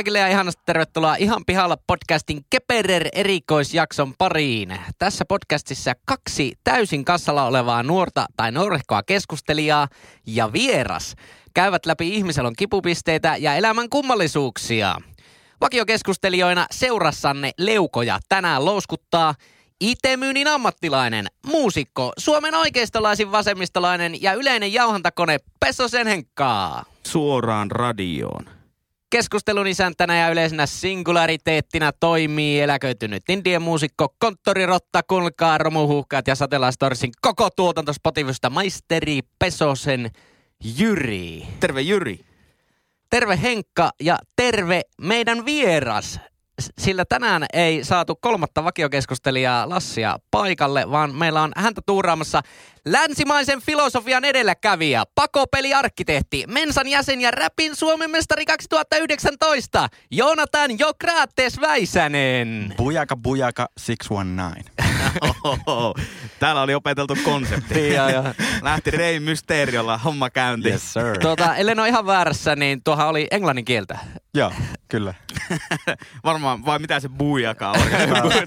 Kaikille ja ihanasti tervetuloa Ihan pihalla podcastin Keperer erikoisjakson pariin. Tässä podcastissa kaksi täysin kassalla olevaa nuorta tai nuorehkoa keskustelijaa ja vieras käyvät läpi ihmiselon kipupisteitä ja elämän kummallisuuksia. Vakiokeskustelijoina seurassanne leukoja tänään louskuttaa IT-myynnin ammattilainen, muusikko, Suomen oikeistolaisin vasemmistolainen ja yleinen jauhantakone Pesosen Henkkaa. Suoraan radioon. Keskustelun isäntänä ja yleisenä singulariteettina toimii eläköitynyt indien muusikko, konttorirotta, kulkaa, romuhuhkaat ja satellaistorsin koko tuotantospotivusta maisteri Pesosen Jyri. Terve Jyri. Terve Henkka ja terve meidän vieras. Sillä tänään ei saatu kolmatta vakiokeskustelijaa Lassia paikalle, vaan meillä on häntä tuuraamassa länsimaisen filosofian edelläkävijä, pakopeliarkkitehti, Mensan jäsen ja Räpin Suomen mestari 2019, Joonatan Jokraates Väisänen. Bujaka bujaka 619. Ohoho. Täällä oli opeteltu konsepti. Joo, joo. Lähti Rei Mysteriolla homma käyntiin. Yes sir. Tuota, ellen ole ihan väärässä, niin tuohan oli englannin kieltä. Joo, kyllä. Varmaan, vai mitä se buijaka on?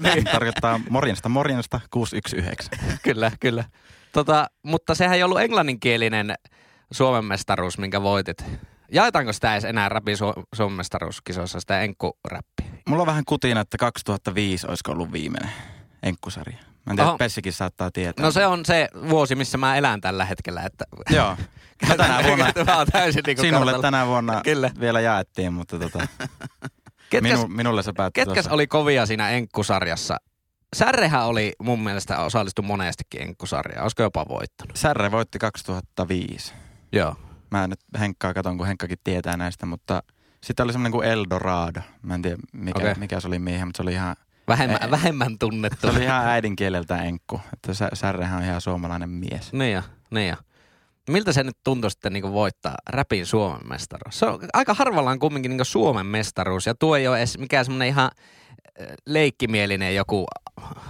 Tämä tarkoittaa morjesta morjesta 619. kyllä, kyllä. Tota, mutta sehän ei ollut englanninkielinen Suomen mestaruus, minkä voitit. Jaetaanko sitä edes enää Su- Suomen mestaruuskisoissa, sitä enkkuräppiä? Mulla on vähän kutina, että 2005 olisiko ollut viimeinen enkkusarja. Mä en tiedä, Oho. Pessikin saattaa tietää. No se on se vuosi, missä mä elän tällä hetkellä. Että Joo. No tänä vuonna, Mä oon täysin niin sinulle tänä vuonna Kyllä. vielä jaettiin, mutta tota, Ketkäs, minu, minulle se päättyi ketkäs tuossa. oli kovia siinä enkkusarjassa? Särrehän oli mun mielestä osallistu monestikin enkkusarjaan. Olisiko jopa voittanut? Särre voitti 2005. Joo. Mä nyt Henkkaa katon, kun Henkkakin tietää näistä, mutta sitten oli semmoinen kuin Eldorado. Mä en tiedä, mikä, okay. mikä se oli miehen, mutta se oli ihan, Vähemmän, Ei. vähemmän tunnettu. se oli ihan äidinkieleltä enkku. Että Sä- Särrehän on ihan suomalainen mies. Niin jo, niin jo. Miltä se nyt tuntui sitten niin voittaa räpin Suomen mestaruus? Se on aika harvalla on kumminkin niin Suomen mestaruus ja tuo ei ole edes mikään semmoinen ihan äh, leikkimielinen joku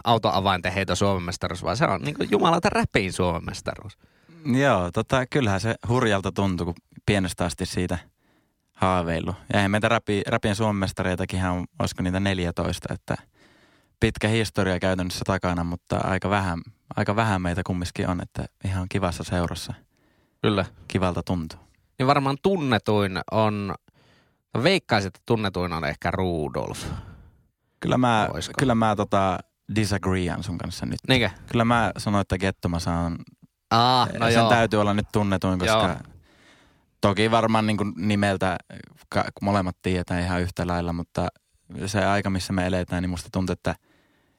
autoavainten heito Suomen mestaruus, vaan se on niin jumalauta räpin Suomen mestaruus. Joo, tota, kyllähän se hurjalta tuntui, kun pienestä asti siitä haaveilu. Ja eihän meitä räpi, räpien suomestareitakin on, olisiko niitä 14, että pitkä historia käytännössä takana, mutta aika vähän, aika vähän meitä kumminkin on, että ihan kivassa seurassa Kyllä. kivalta tuntuu. Niin varmaan tunnetuin on, veikkaisin, että tunnetuin on ehkä Rudolf. Kyllä mä, Oisko? kyllä mä tota disagreean sun kanssa nyt. Niinkö? Kyllä mä sanoin, että Kettomasa on, Aa, no sen joo. täytyy olla nyt tunnetuin, koska Joo. toki varmaan niin nimeltä molemmat tietää ihan yhtä lailla, mutta se aika, missä me eletään, niin musta tuntuu, että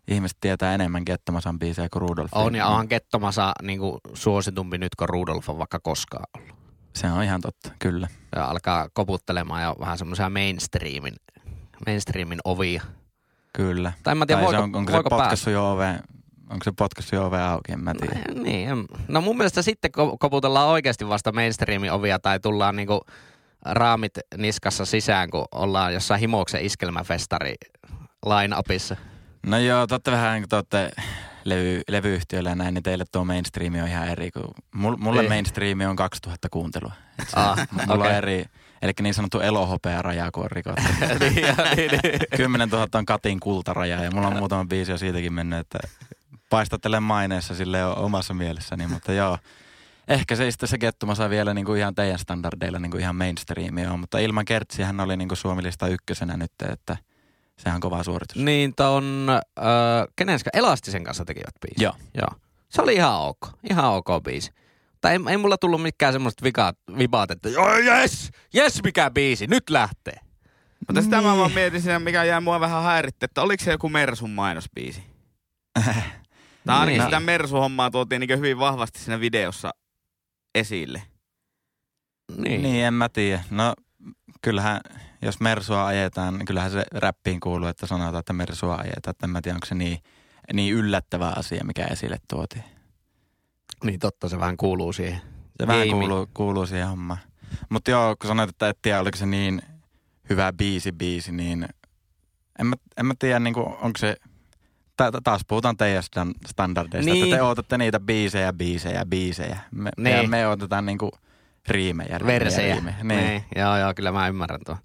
ihmiset tietää enemmän Kettomasan biisejä kuin Rudolf. On ja onhan Kettomasa niin suositumpi nyt kuin Rudolf on vaikka koskaan ollut. Se on ihan totta, kyllä. ja alkaa koputtelemaan jo vähän semmoisia mainstreamin, mainstreamin ovia. Kyllä. Tai en mä tiedä, tai voiko, se on, onko se voiko potkassu jo ove, onko se potkassu jo ove auki, en mä tiedä. päästä. Niin, no mun mielestä sitten ko- koputellaan oikeasti vasta mainstreamin ovia tai tullaan niinku raamit niskassa sisään, kun ollaan jossain Himoksen iskelmäfestari line-upissa. No joo, totta vähän kun te olette levy, levyyhtiöllä ja näin, niin teille tuo mainstreami on ihan eri. Kuin, mul- mulle Niin. mainstreami on 2000 kuuntelua. Et se, Ah, mulla okei. on eri, eli niin sanottu elohopea raja, kun on rikottu. niin, ja, niin, niin. 10 000 on Katin kultaraja ja mulla on muutama biisi jo siitäkin mennyt, että paistattelen maineessa sille omassa mielessäni, mutta joo. Ehkä se sitten se Kettumasa vielä niin kuin ihan teidän standardeilla niin kuin ihan mainstreamia on, mutta ilman Kertsiä hän oli niin kuin Suomilista ykkösenä nyt, että sehän on kova suoritus. niin ton, äh, kenen Elastisen kanssa tekivät biisin. Joo. Joo. Se oli ihan ok. Ihan ok biisi. Tai ei, ei mulla tullut mikään semmoista vibaat, että joo, yes, yes, mikä biisi, nyt lähtee. Mutta sitä mä vaan mietin siinä, mikä jäi mua vähän häiritti, että oliko se joku Mersun mainosbiisi? Tai ainakin Niin. sitä Mersu-hommaa tuotiin niin hyvin vahvasti siinä videossa esille. Niin. Niin, en mä tiedä. No kyllähän, jos Mersua ajetaan, niin kyllähän se räppiin kuuluu, että sanotaan, että Mersua ajetaan. Että en mä tiedä, onko se niin, niin yllättävä asia, mikä esille tuotiin. niin totta, se vähän kuuluu siihen. Se vähän kuuluu, kuuluu siihen hommaan. Mutta joo, kun sanoit, että et tiedä, oliko se niin hyvä biisi biisi, niin en mä, en mä tiedä, niin kuin, onko se... Ta- ta- taas puhutaan teidän stan- standardeista, Niin. että te odotatte niitä biisejä, biisejä, biisejä. Me, Niin. ja me odotetaan niinku riimejä, riimejä, Versejä. riimejä. Niin. niin. Joo, joo, kyllä mä ymmärrän tuon.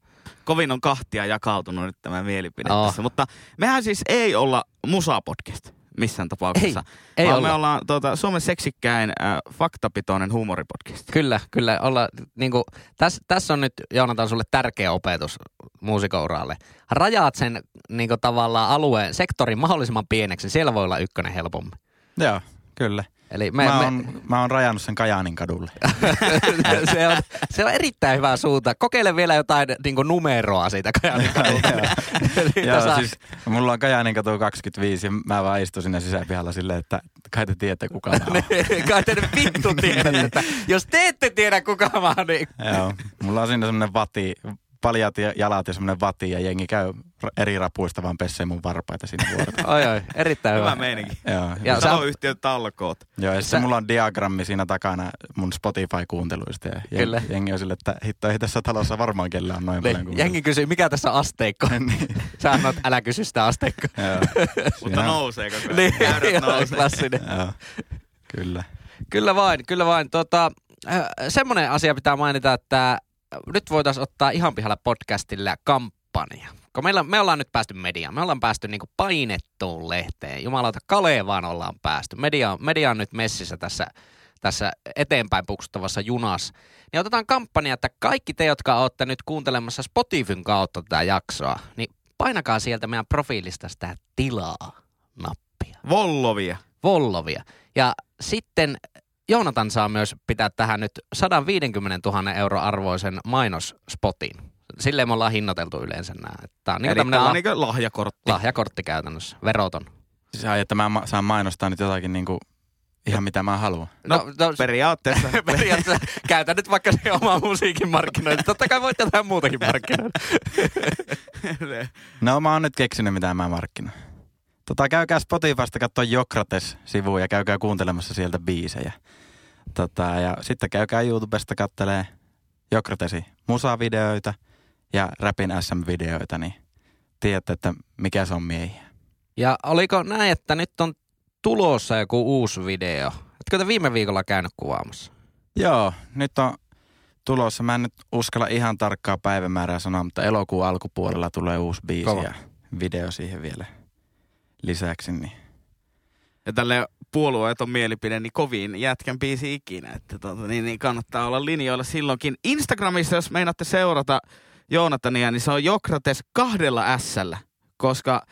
kovin on kahtia jakautunut nyt tämä mielipide Oh. tässä. Mutta mehän siis ei olla musapodcast missään tapauksessa. Ei vaan olla. me ollaan tuota, Suomen seksikkäin äh, faktapitoinen huumoripodcast. Kyllä, kyllä. Olla, niinku, tässä täs on nyt, Joonatan, sulle tärkeä opetus muusikouralle. Rajaat sen niinku, tavallaan alueen, sektorin mahdollisimman pieneksi, siellä voi olla ykkönen helpommin. Joo, kyllä. Eli Me, me, mä, me, oon, mä oon rajannut sen Kajaanin kadulle. se, on, se on erittäin hyvä suunta. Kokeile vielä jotain niinku, numeroa siitä Kajaanin kadulta. Niin Joo, saa- siis mulla on Kajaanin katu 25 ja mä vaan istun sinne sisäpihalla silleen, että kai te tiedätte kuka mä oon. Niin, Kai te vittu tiedätte, että jos te ette tiedä kuka mä oon, niin Joo, mulla on siinä semmonen vati, paljat ja jalat ja semmonen vati ja jengi käy eri rapuista vaan pessee mun varpaita siinä vuorossa. oi oi, erittäin Hyvä hyvä. meininki. Joo, Ja sä- Taloyhtiön talkoot. joo, ja sä- mulla on diagrammi siinä takana mun Spotify-kuunteluista ja jengi, Kyllä. jengi on sille, että hitto ei tässä talossa varmaan kellä on noin paljon Niin, jengi kysyy, mikä tässä on asteikko? niin, Sä annat, älä kysy sitä asteikkoa. joo, Mutta nousee koko ajan. Niin, Käyrät joo, nousee. klassinen. joo, kyllä. Kyllä vain, kyllä vain. Tota, äh, semmoinen asia pitää mainita, että nyt voitaisiin ottaa ihan pihalla podcastille kampanja. Kun meillä, me ollaan nyt päästy mediaan, me ollaan päästy niinku painettuun lehteen. Jumalauta, Kalevaan ollaan päästy. Media, media on nyt messissä tässä, tässä eteenpäin puksuttavassa junassa. Niin otetaan kampanja, että kaikki te, jotka olette nyt kuuntelemassa Spotifyn kautta tätä jaksoa, niin painakaa sieltä meidän profiilista sitä tilaa nappia. Vollovia. Vollovia. Ja sitten Joonatan saa myös pitää tähän nyt 150 000 euro arvoisen mainosspotin. Silleen me ollaan hinnoiteltu yleensä nämä. Tämä on niin tää on la- niinku lahjakortti. lahjakortti käytännössä, veroton. Siis ai, että mä ma- saan mainostaa nyt jotakin niinku ihan mitä mä haluan. No, no periaatteessa. periaatteessa käytä nyt vaikka se oma musiikin markkinointi. Totta kai voit jotain muutakin markkinoida. No mä oon nyt keksinyt mitä mä markkinoin. Tota, käykää Spotifysta katsoa Jokrates-sivuja ja käykää kuuntelemassa sieltä biisejä. Tota, ja sitten käykää YouTubesta kattelee Jokratesi musavideoita ja Rapin SM-videoita, niin tiedätte, että mikä se on miehiä. Ja oliko näin, että nyt on tulossa joku uusi video? Etkö te viime viikolla käynyt kuvaamassa? Joo, nyt on tulossa. Mä en nyt uskalla ihan tarkkaa päivämäärää sanoa, mutta elokuun alkupuolella tulee uusi biisi Kova. ja video siihen vielä lisäksi. Niin. Ja tälle puolueeton mielipide, niin kovin jätkän biisi ikinä. Että tota, niin, niin kannattaa olla linjoilla silloinkin. Instagramissa, jos meinaatte seurata Joonatania, niin se on Jokrates kahdella s koska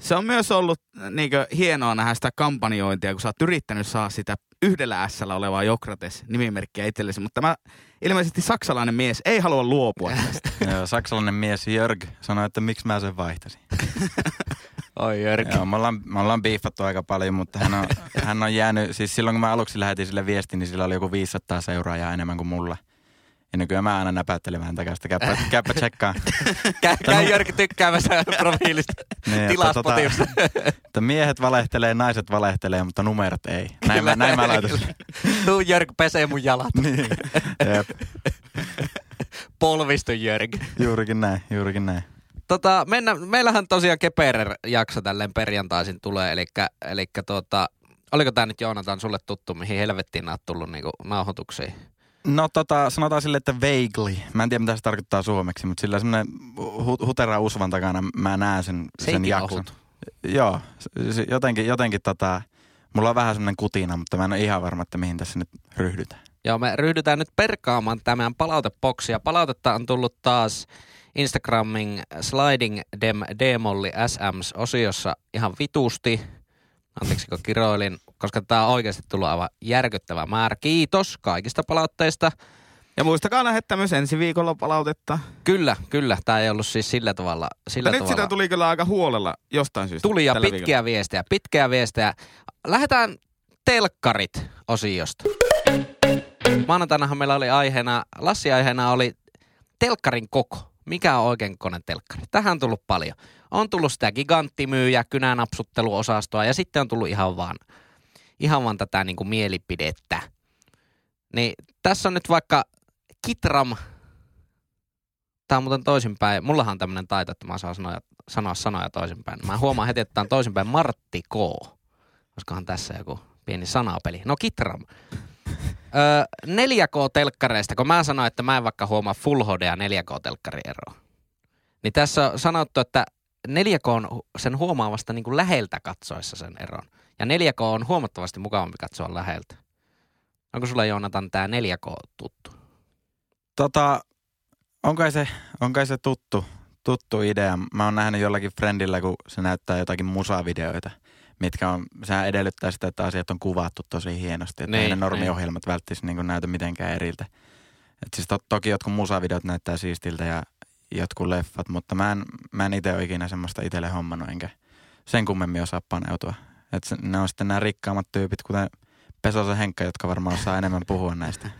se on myös ollut niinkö, hienoa nähdä sitä kampanjointia, kun sä oot yrittänyt saa sitä yhdellä s olevaa Jokrates nimimerkkiä itsellesi, mutta tämä ilmeisesti saksalainen mies ei halua luopua tästä. Joo, saksalainen mies Jörg sanoi, että miksi mä sen vaihtasin. Oi Jörki. Joo, me ollaan, me ollaan biiffattu aika paljon, mutta hän on, hän on jäänyt, siis silloin kun mä aluksi lähetin sille viestin, niin sillä oli joku 500 seuraajaa enemmän kuin mulla. Ja nykyään mä aina näpäyttelen vähän takaisin, käypä, käypä tsekkaan. Käy, käy Jörki tykkäämässä profiilista. Niin, Tilaa tota, että miehet valehtelee, naiset valehtelee, mutta numerot ei. Näin mä, näin mä laitan. Tuu Jörg pesee mun jalat. niin. Jep, Polvistu Jörg. juurikin näin, juurikin näin. Tota, mennä, meillähän tosiaan Keperer-jakso tälleen perjantaisin tulee, eli, eli tota, oliko tämä nyt Joonatan sulle tuttu, mihin helvettiin oot tullut niinku nauhoituksiin? No tota, sanotaan sille, että vaguely. Mä en tiedä, mitä se tarkoittaa suomeksi, mutta sillä semmoinen hu- hutera usvan takana mä näen sen, sen jakson. Joo, jotenkin, jotenkin tota, mulla on vähän semmoinen kutina, mutta mä en ole ihan varma, että mihin tässä nyt ryhdytään. Joo, me ryhdytään nyt perkaamaan tämän palauteboksia. Palautetta on tullut taas Instagramin Sliding Dem Demolli SMs-osiossa ihan vitusti. Anteeksi, kun kiroilin, koska tämä on oikeasti tullut aivan järkyttävä määrä. Kiitos kaikista palautteista. Ja muistakaa lähettää myös ensi viikolla palautetta. Kyllä, kyllä. Tämä ei ollut siis sillä tavalla. Sillä Mutta nyt tavalla. sitä tuli kyllä aika huolella jostain syystä. Tuli ja pitkiä viestejä, pitkiä viestejä. Lähdetään telkkarit osiosta. Maanantainahan meillä oli aiheena, Lassi aiheena oli telkkarin koko. Mikä on oikein kokoinen telkkari? Tähän on tullut paljon. On tullut sitä giganttimyyjä, kynänapsutteluosastoa ja sitten on tullut ihan vaan, ihan vaan tätä niin kuin mielipidettä. Niin tässä on nyt vaikka Kitram, tämä on muuten toisinpäin. Mullahan on tämmöinen taito, että mä saan sanoa, sanoa sanoja toisinpäin. Mä huomaan heti, että tämä on toisinpäin Martti K. Olisikohan tässä joku pieni sanapeli. No Kitram. Öö, 4K-telkkareista, kun mä sanoin, että mä en vaikka huomaa Full HD ja 4K-telkkari eroa. Niin tässä on sanottu, että 4K on hu- sen huomaavasta niin kuin läheltä katsoessa sen eron. Ja 4K on huomattavasti mukavampi katsoa läheltä. Onko sulla Joonatan tämä 4K tuttu? Tota, on kai se, on kai se tuttu, tuttu idea. Mä oon nähnyt jollakin friendillä, kun se näyttää jotakin musavideoita, mitkä on, sehän edellyttää sitä, että asiat on kuvattu tosi hienosti. Että Niin, niin, ne normiohjelmat niin. välttis niin näytä mitenkään eriltä. Et siis to, toki jotkut musavideot näyttää siistiltä ja jotkut leffat, mutta mä en, mä en itse ole ikinä semmoista itselle hommannut, enkä sen kummemmin osaa paneutua. Et se, ne on sitten nämä rikkaammat tyypit, kuten Pesosen Henkka, jotka varmaan osaa enemmän puhua näistä.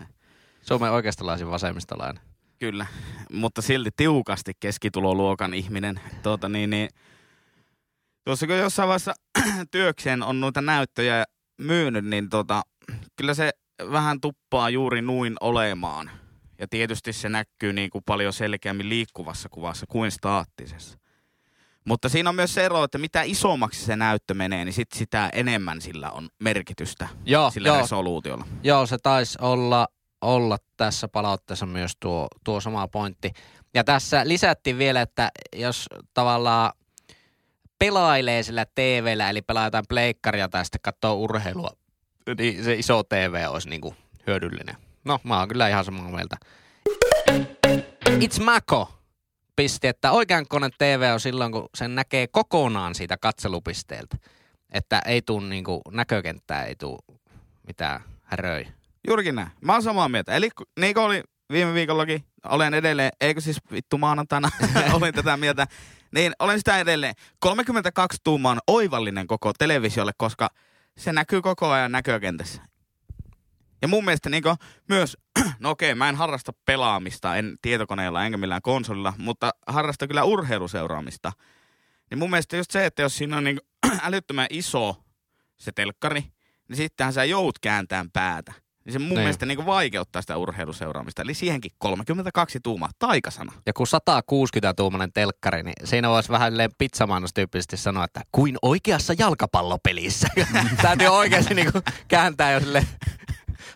Suomen oikeistolaisin vasemmistolainen. Kyllä, mutta silti tiukasti keskituloluokan ihminen. Tuota, niin, niin, tuossa kun jossain vaiheessa työkseen on noita näyttöjä myynyt, niin tota, kyllä se vähän tuppaa juuri nuin olemaan. Ja tietysti se näkyy niin kuin paljon selkeämmin liikkuvassa kuvassa kuin staattisessa. Mutta siinä on myös se ero, että mitä isommaksi se näyttö menee, niin sit sitä enemmän sillä on merkitystä Joo, sillä joo, resoluutiolla. joo, se taisi olla, olla tässä palautteessa myös tuo, tuo sama pointti. Ja tässä lisättiin vielä, että jos tavallaan pelailee sillä TVllä, eli pelaa jotain pleikkaria tai sitten katsoo urheilua, niin se iso TV olisi niinku hyödyllinen. No, mä oon kyllä ihan samaa mieltä. It's Mako pisti, että oikean koneen TV on silloin, kun sen näkee kokonaan siitä katselupisteeltä. Että ei tuu niinku, näkökenttää ei tuu mitään häröi. Juurikin näin. Mä oon samaa mieltä. Eli niin kuin oli viime viikollakin, olen edelleen, eikö siis vittu maanantaina, olin tätä mieltä, niin olen sitä edelleen. 32 tuumaa on oivallinen koko televisiolle, koska se näkyy koko ajan näkökentässä. Ja mun mielestä niin myös, no okei, mä en harrasta pelaamista, en tietokoneella enkä millään konsolilla, mutta harrastan kyllä urheiluseuraamista. Niin mun mielestä just se, että jos siinä on niin älyttömän iso se telkkari, niin sittenhän sä joudut kääntämään päätä. Niin se mun Niin. mielestä niin vaikeuttaa sitä urheiluseuraamista. Eli siihenkin 32 tuumaa, taikasana. Ja kun 160 tuumainen telkkari, niin siinä voisi vähän silleen pizzamainos-tyyppisesti sanoa, että kuin oikeassa jalkapallopelissä. Täytyy oikeasti niinku kääntää jo sille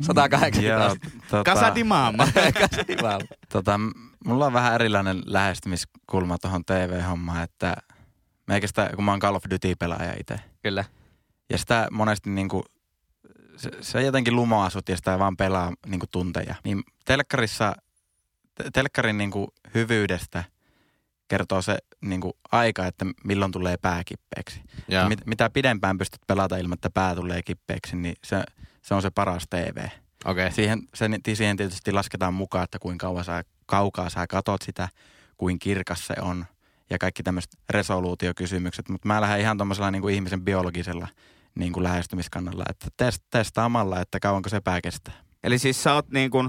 180 Joo, tota, Casa di mamma. Käsivaalla. Tota, mulla on vähän erilainen lähestymiskulma tuohon TV-hommaan, että meikästä, kun mä oon Call of Duty-pelaaja itse. Kyllä. Ja sitä monesti niinku, se, se jotenkin lumoaa sut ja sitä vaan pelaa niinku tunteja. Niin telkkarissa, te- telkkarin niinku hyvyydestä kertoo se niinku aika, että milloin tulee pää kippeeksi. Mit, mitä pidempään pystyt pelata ilman, että pää tulee kippeeksi, niin se, se on se paras TV. Okei. Okay. Siihen, sen, siihen tietysti lasketaan mukaan, että kuinka kauan sä, kaukaa sä katot sitä, kuin kirkas se on ja kaikki tämmöiset resoluutiokysymykset. Mutta mä lähden ihan tuommoisella niin kuin ihmisen biologisella niin kuin lähestymiskannalla, että test, testaamalla, että kauanko se pää kestää. Eli siis sä oot niin kuin,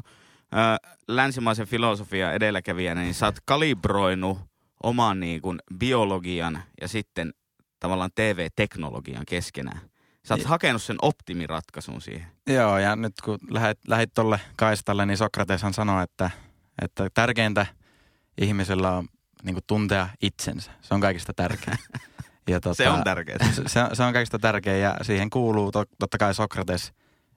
äh, länsimaisen filosofian edelläkävijänä, niin sä oot kalibroinut oman niin kuin biologian ja sitten tavallaan TV-teknologian keskenään. Sä oot Niin. hakenut sen optimiratkaisun siihen. Joo, ja nyt kun lähit, lähit tuolle kaistalle, niin Sokrateshan sanoi, että, että tärkeintä ihmisellä on niin kuin tuntea itsensä. Se on kaikista tärkein. Ja tota, Se on tärkeää. se, se, on kaikista tärkein ja siihen kuuluu to, totta kai Sokrates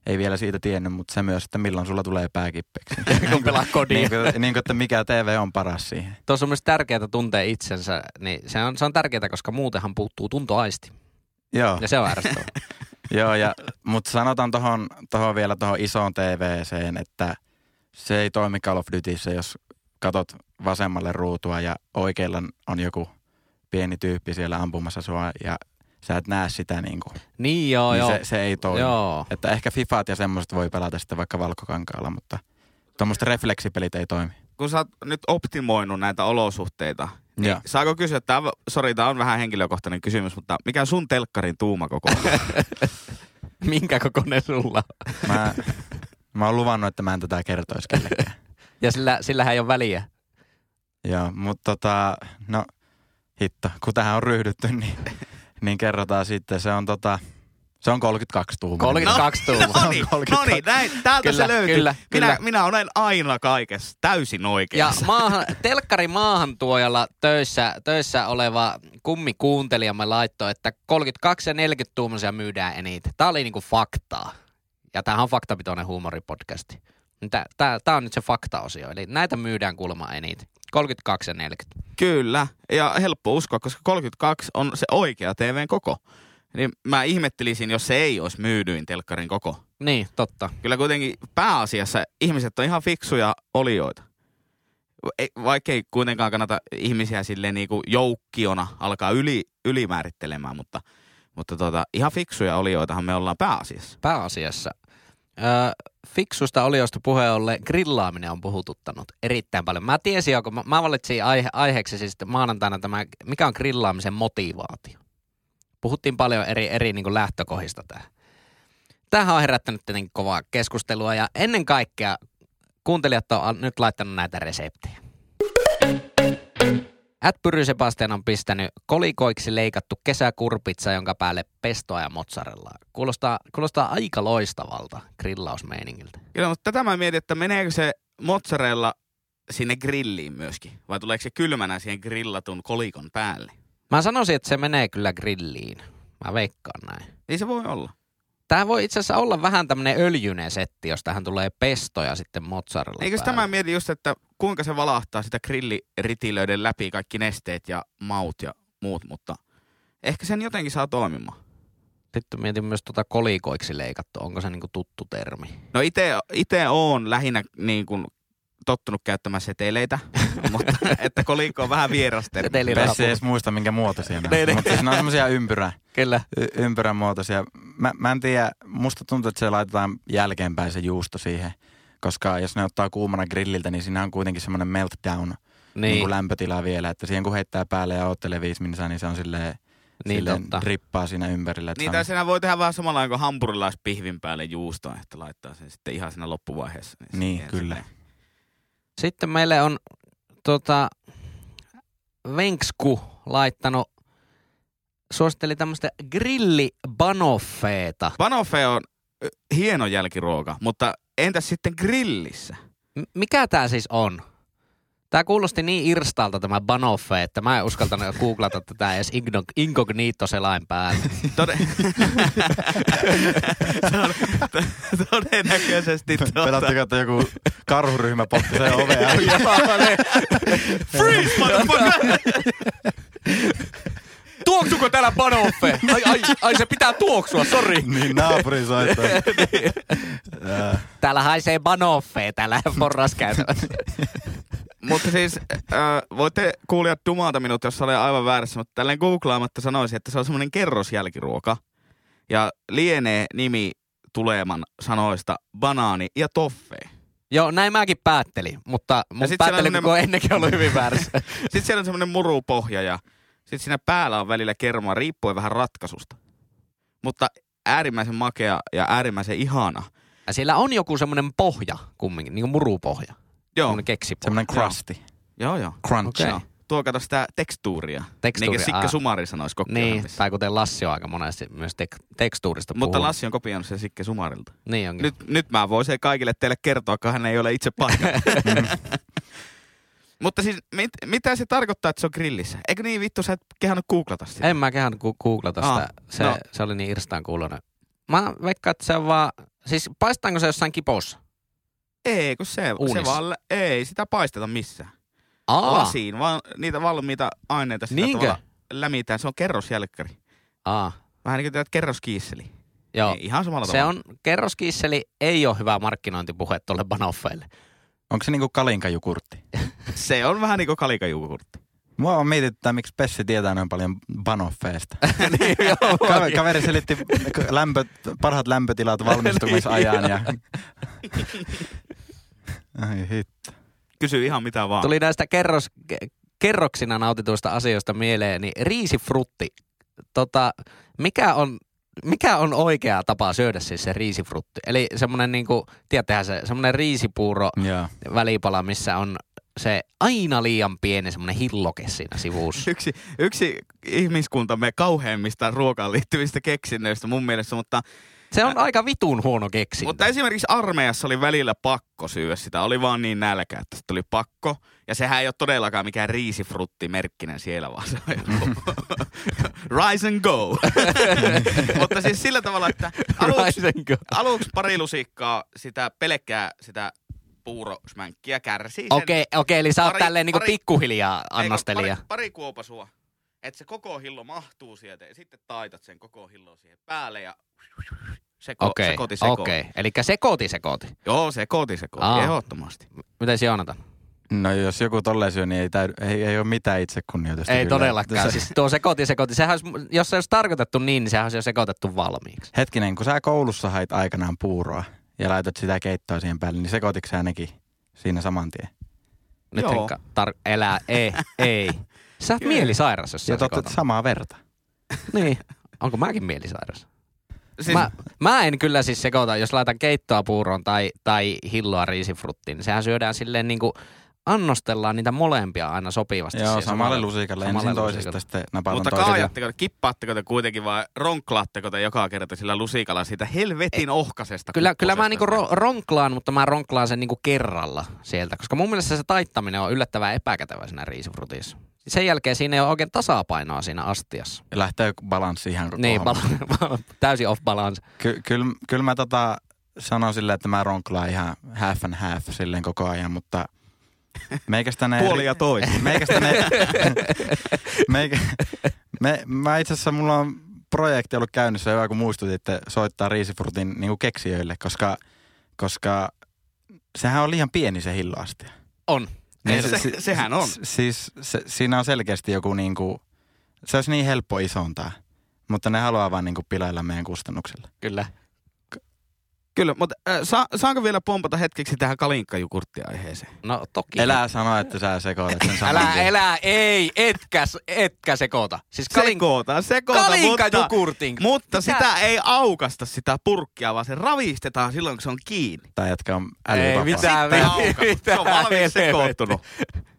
ei vielä siitä tiennyt, mutta se myös, että milloin sulla tulee pääkippeeksi. kun pelaa kodia. niin, kuin, niin kuin, että mikä TV on paras siihen. Tuossa on myös tärkeää tuntea itsensä, niin se on, se on tärkeää, koska muutenhan puuttuu tuntoaisti. Joo, Ja se on ärsyttävää. joo ja, mutta sanotaan tohon, tohon vielä tuohon isoon TVCen, että se ei toimi Call of Dutyssä, jos katot vasemmalle ruutua ja oikealla on joku pieni tyyppi siellä ampumassa sua ja sä et näe sitä niin kuin, niin joo, niin joo. se, se ei toimi. Joo. Että ehkä Fifaat ja semmoiset voi pelata sitten vaikka valkokankaalla, mutta tuommoiset refleksipelit ei toimi. Kun sä oot nyt optimoinut näitä olosuhteita, niin Joo. saako kysyä, tämä, sori, tämä on vähän henkilökohtainen kysymys, mutta mikä on sun telkkarin tuuma koko? Minkä kokoinen sulla on? Mä, mä oon luvannut, että mä en tätä kertoisi kellekään. Ja sillä, sillähän ei ole väliä. Joo, mutta tota, no hitto, kun tähän on ryhdytty, niin, niin kerrotaan sitten. Se on tota, se on 32 tuumaa. 32 tuumaa. No niin, no niin, näin, täältä Kyllä, se löytyy. kyllä, minä, kyllä. minä olen aina kaikessa täysin Ja oikeassa. maahan, telkkari maahantuojalla töissä, töissä oleva kummi kuuntelijamme laittoi, että 32 ja 40 tuumaisia myydään eniten. Tämä oli niinku faktaa. Ja tämähän on faktapitoinen huumoripodcasti. Tämä, tämä, tämä on nyt se faktaosio. Eli näitä myydään kuulemma eniten. 32 ja 40. Kyllä, ja helppo uskoa, koska 32 on se oikea TVn koko. Niin mä ihmettelisin, jos se ei olisi myydyin telkkarin koko. Niin, totta. Kyllä kuitenkin pääasiassa ihmiset on ihan fiksuja olioita. Ei, vaikkei kuitenkaan kannata ihmisiä sille niinku joukkiona alkaa yli, ylimäärittelemään, mutta, mutta tota, ihan fiksuja olioitahan me ollaan pääasiassa. Pääasiassa. Öö, fiksusta oliosta puheen ollen grillaaminen on puhututtanut erittäin paljon. Mä tiesin jo, kun mä, mä valitsin aihe, aiheeksi siis maanantaina tämä, mikä on grillaamisen motivaatio. Puhuttiin paljon eri, eri niin kuin lähtökohdista tähän. Tämähän on herättänyt tietenkin kovaa keskustelua ja ennen kaikkea kuuntelijat on nyt laittanut näitä reseptejä. At Pyry Sebastian on pistänyt kolikoiksi leikattu kesäkurpitsa, jonka päälle pestoa ja mozzarellaa. Kuulostaa, kuulostaa aika loistavalta grillausmeiningiltä. Kyllä, mutta tätä mä mietin, että meneekö se mozzarella sinne grilliin myöskin? Vai tuleeko se kylmänä siihen grillatun kolikon päälle? Mä sanoisin, että se menee kyllä grilliin. Mä veikkaan näin. Ei se voi olla. Tämä voi itse asiassa olla vähän tämmöinen öljyinen setti, jos tähän tulee pesto ja sitten mozzarella Eikö tämä mieti just, että kuinka se valahtaa sitä grilliritilöiden läpi kaikki nesteet ja maut ja muut, mutta ehkä sen jotenkin saa toimimaan. Sitten mietin myös tuota kolikoiksi leikattu. Onko se niinku tuttu termi? No ite, ite oon lähinnä niin kuin tottunut käyttämään seteleitä, mutta että kolikko on vähän vieras termi. Seteli- Pessi ei edes muista, minkä muotoisia ne Niin, niin. on. Mutta siis ne on semmoisia ympyrä, Kyllä. y- ympyrän muotoisia. Mä, mä en tiedä, musta tuntuu, että se laitetaan jälkeenpäin se juusto siihen. Koska jos ne ottaa kuumana grilliltä, niin siinä on kuitenkin semmoinen meltdown niin. Niin, Niin kuin lämpötila vielä. Että siihen kun heittää päälle ja ottelee viisi minsaa, niin se on silleen, Niin silleen totta. drippaa siinä ympärillä. Että Niin, tai on, senhän voi tehdä vähän samalla kuin hampurilaispihvin päälle juustoa, että laittaa sen sitten ihan siinä loppuvaiheessa. Niin, siihen kyllä. silleen. Sitten meille on tota, Venksku laittanut, suositteli tämmöistä grillibanoffeeta. Banoffee on hieno jälkiruoka, mutta entäs sitten grillissä? M- mikä tämä siis on? Tämä kuulosti niin irstaalta tämä banoffe, että mä en uskaltanut googlata tätä edes incognito-selain päällä. Tode... Todennäköisesti tuota... Pelatteko, että joku karhuryhmä potti sen ovea? Freeze, motherfucker! Tuoksuko täällä banoffe? Ai, ai, ai se pitää tuoksua, sori. niin, naapuri soittaa. Jaa. Täällä haisee banoffe täällä porraskäytävässä. Mutta siis äh, voitte kuulijat dumata minut, jos olen aivan väärässä, mutta tälleen googlaamatta sanoisin, että se on semmoinen kerrosjälkiruoka. Ja lienee nimi tuleman sanoista banaani ja toffee. Joo, näin mäkin päättelin, mutta mun sit päättelin, kun ne- ennenkin ollut hyvin väärässä. Sitten siellä on semmoinen murupohja ja sitten siinä päällä on välillä kermaa, riippuen vähän ratkaisusta. Mutta äärimmäisen makea ja äärimmäisen ihana. Ja siellä on joku semmoinen pohja kumminkin, niin kuin murupohja. Joo, Semmoinen keksipohja. Semmoinen crusty. joo, joo. Crunch. Joo. Tuo kato sitä tekstuuria. Tekstuuria, Niin aa. Sumari sanoisi Niin, tai kuten Lassi on aika monesti myös tek- tekstuurista Mutta puhunut. Lassi on kopioinut sen Sikke Sumarilta. Niin onkin. Nyt, nyt mä voisin kaikille teille kertoa, kun hän ei ole itse paikalla. Mutta siis, mit, mitä se tarkoittaa, että se on grillissä? Eikö niin vittu, sä et kehannut googlata sitä? En mä kehän ku- googlata Aa, sitä. Se, no. se oli niin irstaan kuulonen. Mä veikkaan, että se on vaan... Siis paistaanko se jossain kipossa? Ei, kun se, se vaan, ei sitä paisteta missään. Aa, Lasiin, vaan niitä valmiita aineita sitä Niinkö? tavalla lämitään. Se on kerrosjälkkäri. aa. Vähän niin kuin teet kerroskiisseli. Joo. Niin, ihan samalla Se tavalla. on, kerroskisseli ei ole hyvä markkinointipuhe tuolle banoffeille. Onko se niinku kalinkajukurtti? Se on vähän niin kuin kalikajukurtti. Mua on mietityttää, miksi Pessi tietää noin paljon banoffeesta. niin, joo, Ka- kaveri selitti lämpö, parhaat lämpötilat valmistumisajan ja... Ai hitto. Kysy ihan mitä vaan. Tuli näistä kerros, ke- kerroksina nautituista asioista mieleen, niin riisifrutti. Tota, mikä on mikä on oikea tapa syödä siis se riisifrutti? Eli semmoinen niinku, tiedättehän se, semmoinen riisipuuro Joo. välipala, missä on se aina liian pieni semmoinen hilloke siinä sivussa. yksi, yksi ihmiskuntamme kauheimmista ruokaan liittyvistä keksinnöistä mun mielestä, mutta, Se on aika vitun huono keksintö. mutta esimerkiksi armeijassa oli välillä pakko syödä sitä. Oli vaan niin nälkä, että sitten oli pakko. Ja sehän ei ole todellakaan mikään riisifrutti-merkkinen siellä, vaan se on joku rise and go. mutta siis sillä tavalla, että aluksi, aluksi pari lusikkaa sitä pelkkää sitä puurosmänkkiä kärsii sen. Okei, okei, eli sä oot Pari- tälleen niinku pari- pikkuhiljaa annostelija. Pari, pari kuopasua. Että se koko hillo mahtuu sieltä ja sitten taitat sen koko hillon siihen päälle ja seko, Okei, sekoti sekoti. okei. Eli sekoti sekoti. Joo, sekoti sekoti, Aa. ehdottomasti. Miten se Joonatan? No jos joku tolleen syö, niin ei, täydy, ei, ei ole mitään itse Ei todellakaan. Siis tuo sekoti sekoti, sehän olisi, jos se olisi tarkoitettu niin, niin sehän olisi jo sekoitettu valmiiksi. Hetkinen, kun sä koulussa hait aikanaan puuroa ja laitat sitä keittoa siihen päälle, niin sekoititko sä nekin siinä saman tien? Nyt Joo. Henkka, tar- elää, ei, ei. Sä oot Kyllä. mielisairas, jos sä Ja totta, sekoitat. samaa verta. Niin. Onko mäkin mielisairas? Siis, Mä, mä en kyllä siis sekoita, jos laitan keittoa puuroon tai, tai hilloa riisifruttiin, niin sehän syödään silleen niin kuin annostellaan niitä molempia aina sopivasti. Joo, siihen samalle lusikalle. samalle Ensin toisesta, lusikalle. sitten napataan mutta kaajatteko, te, kippaatteko te kuitenkin vai ronklaatteko te joka kerta sillä lusikalla siitä helvetin ohkasesta Kyllä, kyllä mä niinku ro- ronklaan, mutta mä ronklaan sen niinku kerralla sieltä, koska mun mielestä se taittaminen on yllättävän epäkätevä siinä riisifrutissa. Sen jälkeen siinä ei ole oikein tasapainoa siinä astiassa. Ja lähtee balanssi ihan Niin, bal- täysin off balance. Ky- Kyllä kyl mä tota sanon silleen, että mä ronklaan ihan half and half silleen koko ajan, mutta meikästä ne... Puoli ja toisin. Meikästä ne... meikä, me, mä itse asiassa mulla on projekti ollut käynnissä hyvä, kun muistutitte soittaa riisifrutin niin keksijöille, koska, koska sehän on liian pieni se hilloastia. On. Ei, se- sehän on. Siis se, siinä on selkeästi joku niinku, se olisi niin helppo isontaa, mutta ne haluaa vaan niinku pilailla meidän kustannuksella. Kyllä. Kyllä, mutta äh, sa- saanko vielä pompata hetkeksi tähän kalinkkajugurttiaiheeseen? No toki. Elää sanoa, että sä sekoilet sen saman Älä, tien. elää, ei, etkä, etkä sekoita. Siis kalin, Sekoota, sekoota, kalinka mutta, mutta Mitä? sitä ei aukasta sitä purkkia, vaan se ravistetaan silloin, kun se on kiinni. Tai jätkä on Ei älyvapaa. mitään. Sitten Mitä aukasta. Se on valmiiksi sekoittunut.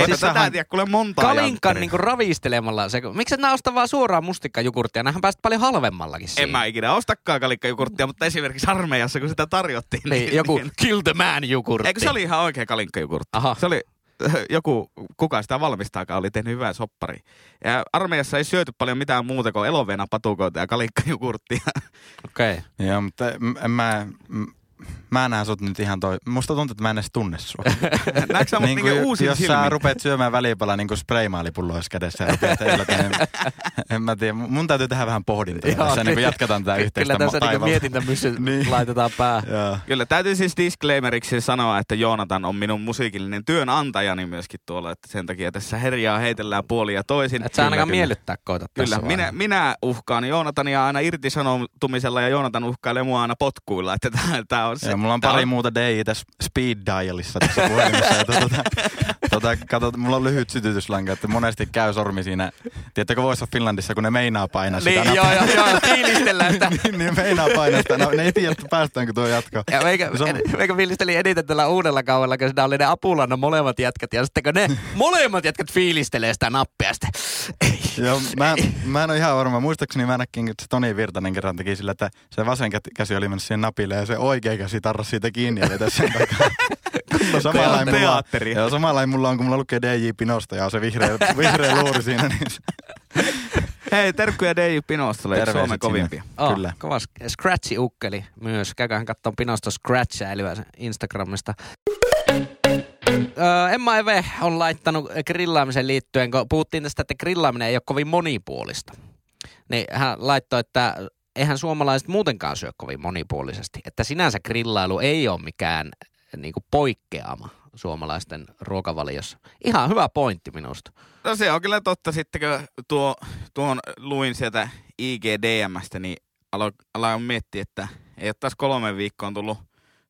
Ei Siis tätä sähän- tiedä, kuule monta Kalinkan niinku ravistelemalla. Se, miksi et nää osta vaan suoraan mustikkajugurttia? Nähän päästä paljon halvemmallakin siinä. En mä ikinä ostakaan kalikkajugurttia, mutta esimerkiksi armeijassa, kun sitä tarjottiin. Niin, joku kill the man jogurtti. Eikö se oli ihan oikea kalikkajugurtti? Aha. Se oli joku, kuka sitä valmistaakaan, oli tehnyt hyvää soppari. Ja armeijassa ei syöty paljon mitään muuta kuin eloveena patukoita ja kalikkajugurttia. Okei. Okay. Joo, mutta mä, mä näen sut nyt ihan toi. Musta tuntuu, että mä en edes tunne sua. Näetkö sä mut niinku ju- uusin jos sä silmin? rupeat syömään välipala niin kuin spraymaalipullo olisi kädessä ja rupeat heilata, niin en mä tiedä. Mun täytyy tehdä vähän pohdintaa Joo, tässä, niin kuin jatketaan tätä yhteistä Kyllä tässä niinku taivalta. mietintämyssy Niin. laitetaan pää. Joo. Kyllä, täytyy siis disclaimeriksi sanoa, että Joonatan on minun musiikillinen työnantajani myöskin tuolla, että sen takia tässä herjaa heitellään puoli ja toisin. Et sä ainakaan kyllä. miellyttää koita Kyllä, minä, minä uhkaan Joonatania aina irtisanoutumisella ja Joonatan uhkailee mua aina potkuilla, että tää, tää on se. Mulla on tää pari muuta DI tässä speed dialissa tässä puhelimessa. Ja tota, tota, kato, mulla on lyhyt sytytyslanka, että monesti käy sormi siinä. Tiedättekö Voice of Finlandissa, kun ne meinaa painaa sitä Niin, joo, joo, joo, fiilistellään sitä. niin, niin meinaa painaa sitä. No, ne ei tiedä, että päästäänkö tuo jatkoon. Ja meikä, Se on- meikä fiilisteli eniten tällä uudella kaudella, kun siinä oli ne apulannan molemmat jätkät. Ja sitten kun ne molemmat jätkät fiilistelee sitä nappia, sitten. Joo, mä, mä en ole ihan varma. Muistaakseni mä näkin, että se Toni Virtanen kerran teki sillä, että se vasen kä- käsi oli mennyt siihen napille ja se oikea käsi tarrasi siitä kiinni ja vetäisi sen takaa. Samalla lailla mulla, teatteri. joo, samalla lailla mulla on, kun mulla lukee DJ Pinosta ja on se vihreä, vihreä luuri siinä. Niin se, Hei, terkkuja DJ Pinostalle, yksi Suomen kovimpia. Oh, Kyllä. Kova sk- Scratchy ukkeli myös. Käyköhän katsomaan Pinosta Scratchäilyä Instagramista. Öö, Emma Eve on laittanut grillaamisen liittyen, kun puhuttiin tästä, että grillaaminen ei ole kovin monipuolista. Niin hän laittoi, että eihän suomalaiset muutenkaan syö kovin monipuolisesti. Että sinänsä grillailu ei ole mikään niin kuin poikkeama suomalaisten ruokavaliossa. Ihan hyvä pointti minusta. No se on kyllä totta. Sitten kun tuo, tuon luin sieltä IGDMstä, niin aloin, aloin miettiä, että ei ole taas kolme viikkoon tullut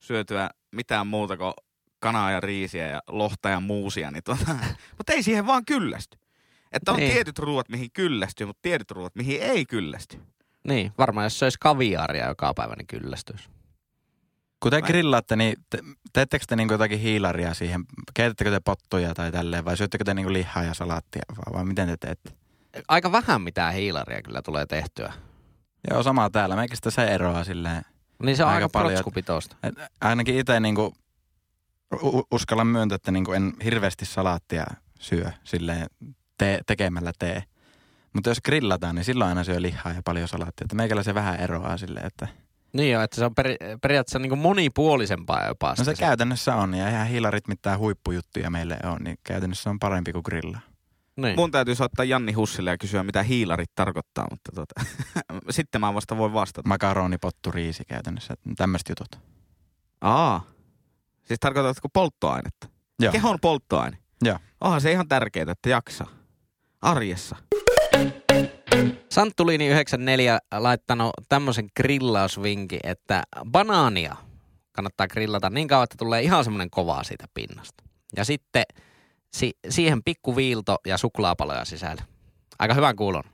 syötyä mitään muuta kuin kanaa ja riisiä ja lohta ja muusia. Niin tuota, mutta ei siihen vaan kyllästy. Että on Niin. tietyt ruoat, mihin kyllästyy, mutta tietyt ruoat, mihin ei kyllästy. Niin, varmaan jos söisi kaviaaria joka päivä, niin kyllästyisi. kun te grillaatte, niin te, teettekö te niinku jotakin hiilaria siihen? Keitättekö te pottuja tai tälleen vai syöttekö te niinku lihaa ja salaattia vai, vai miten te teette? Aika vähän mitään hiilaria kyllä tulee tehtyä. Joo, sama täällä. Meikä se eroaa silleen. Niin se on Aika aika, paljon. Et ainakin itse niinku, u- uskallan myöntää, että niinku en hirveästi salaattia syö silleen te- tekemällä tee. Mutta jos grillataan, niin silloin aina syö lihaa ja paljon salaattia. Että meikällä se vähän eroaa silleen, että Niin jo, että se on peri, periaatteessa niin kuin monipuolisempaa jopa. No se sitten käytännössä on, ja eihän hiilarit mitään huippujuttuja meille on, niin käytännössä on parempi kuin grilla. Niin. Mun täytyy soittaa Janni Hussille ja kysyä, mitä hiilarit tarkoittaa, mutta tota, sitten mä vasta voin vastata. Makaroni, pottu, riisi käytännössä, tämmöiset jutut. Aa, siis tarkoitatko polttoainetta? Joo. Kehon polttoaine. Joo. Onhan se ihan tärkeää, että jaksaa. Arjessa. Santtuliini 94 laittanut tämmöisen grillausvinkin, että banaania kannattaa grillata niin kauan, että tulee ihan semmoinen kova siitä pinnasta. Ja sitten si- siihen pikku viilto ja suklaapaloja sisällä. Aika hyvän kuulon.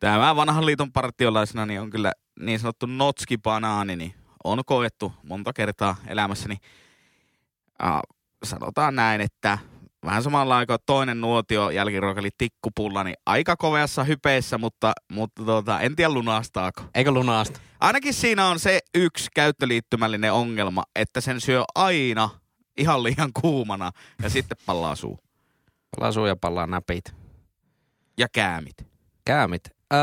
Tämä vanhan liiton partiolaisena niin on kyllä niin sanottu notski-banaani, niin on koettu monta kertaa elämässäni. Ja sanotaan näin, että vähän samalla aikaa toinen nuotio jälkiruokali tikkupulla, niin aika koveassa hypeessä, mutta, mutta tuota, en tiedä lunastaako. Eikö lunaasta? Ainakin siinä on se yksi käyttöliittymällinen ongelma, että sen syö aina ihan liian kuumana ja sitten pallaa suu. Palaa suu ja palaa näpit. Ja käämit. Käämit. Öö,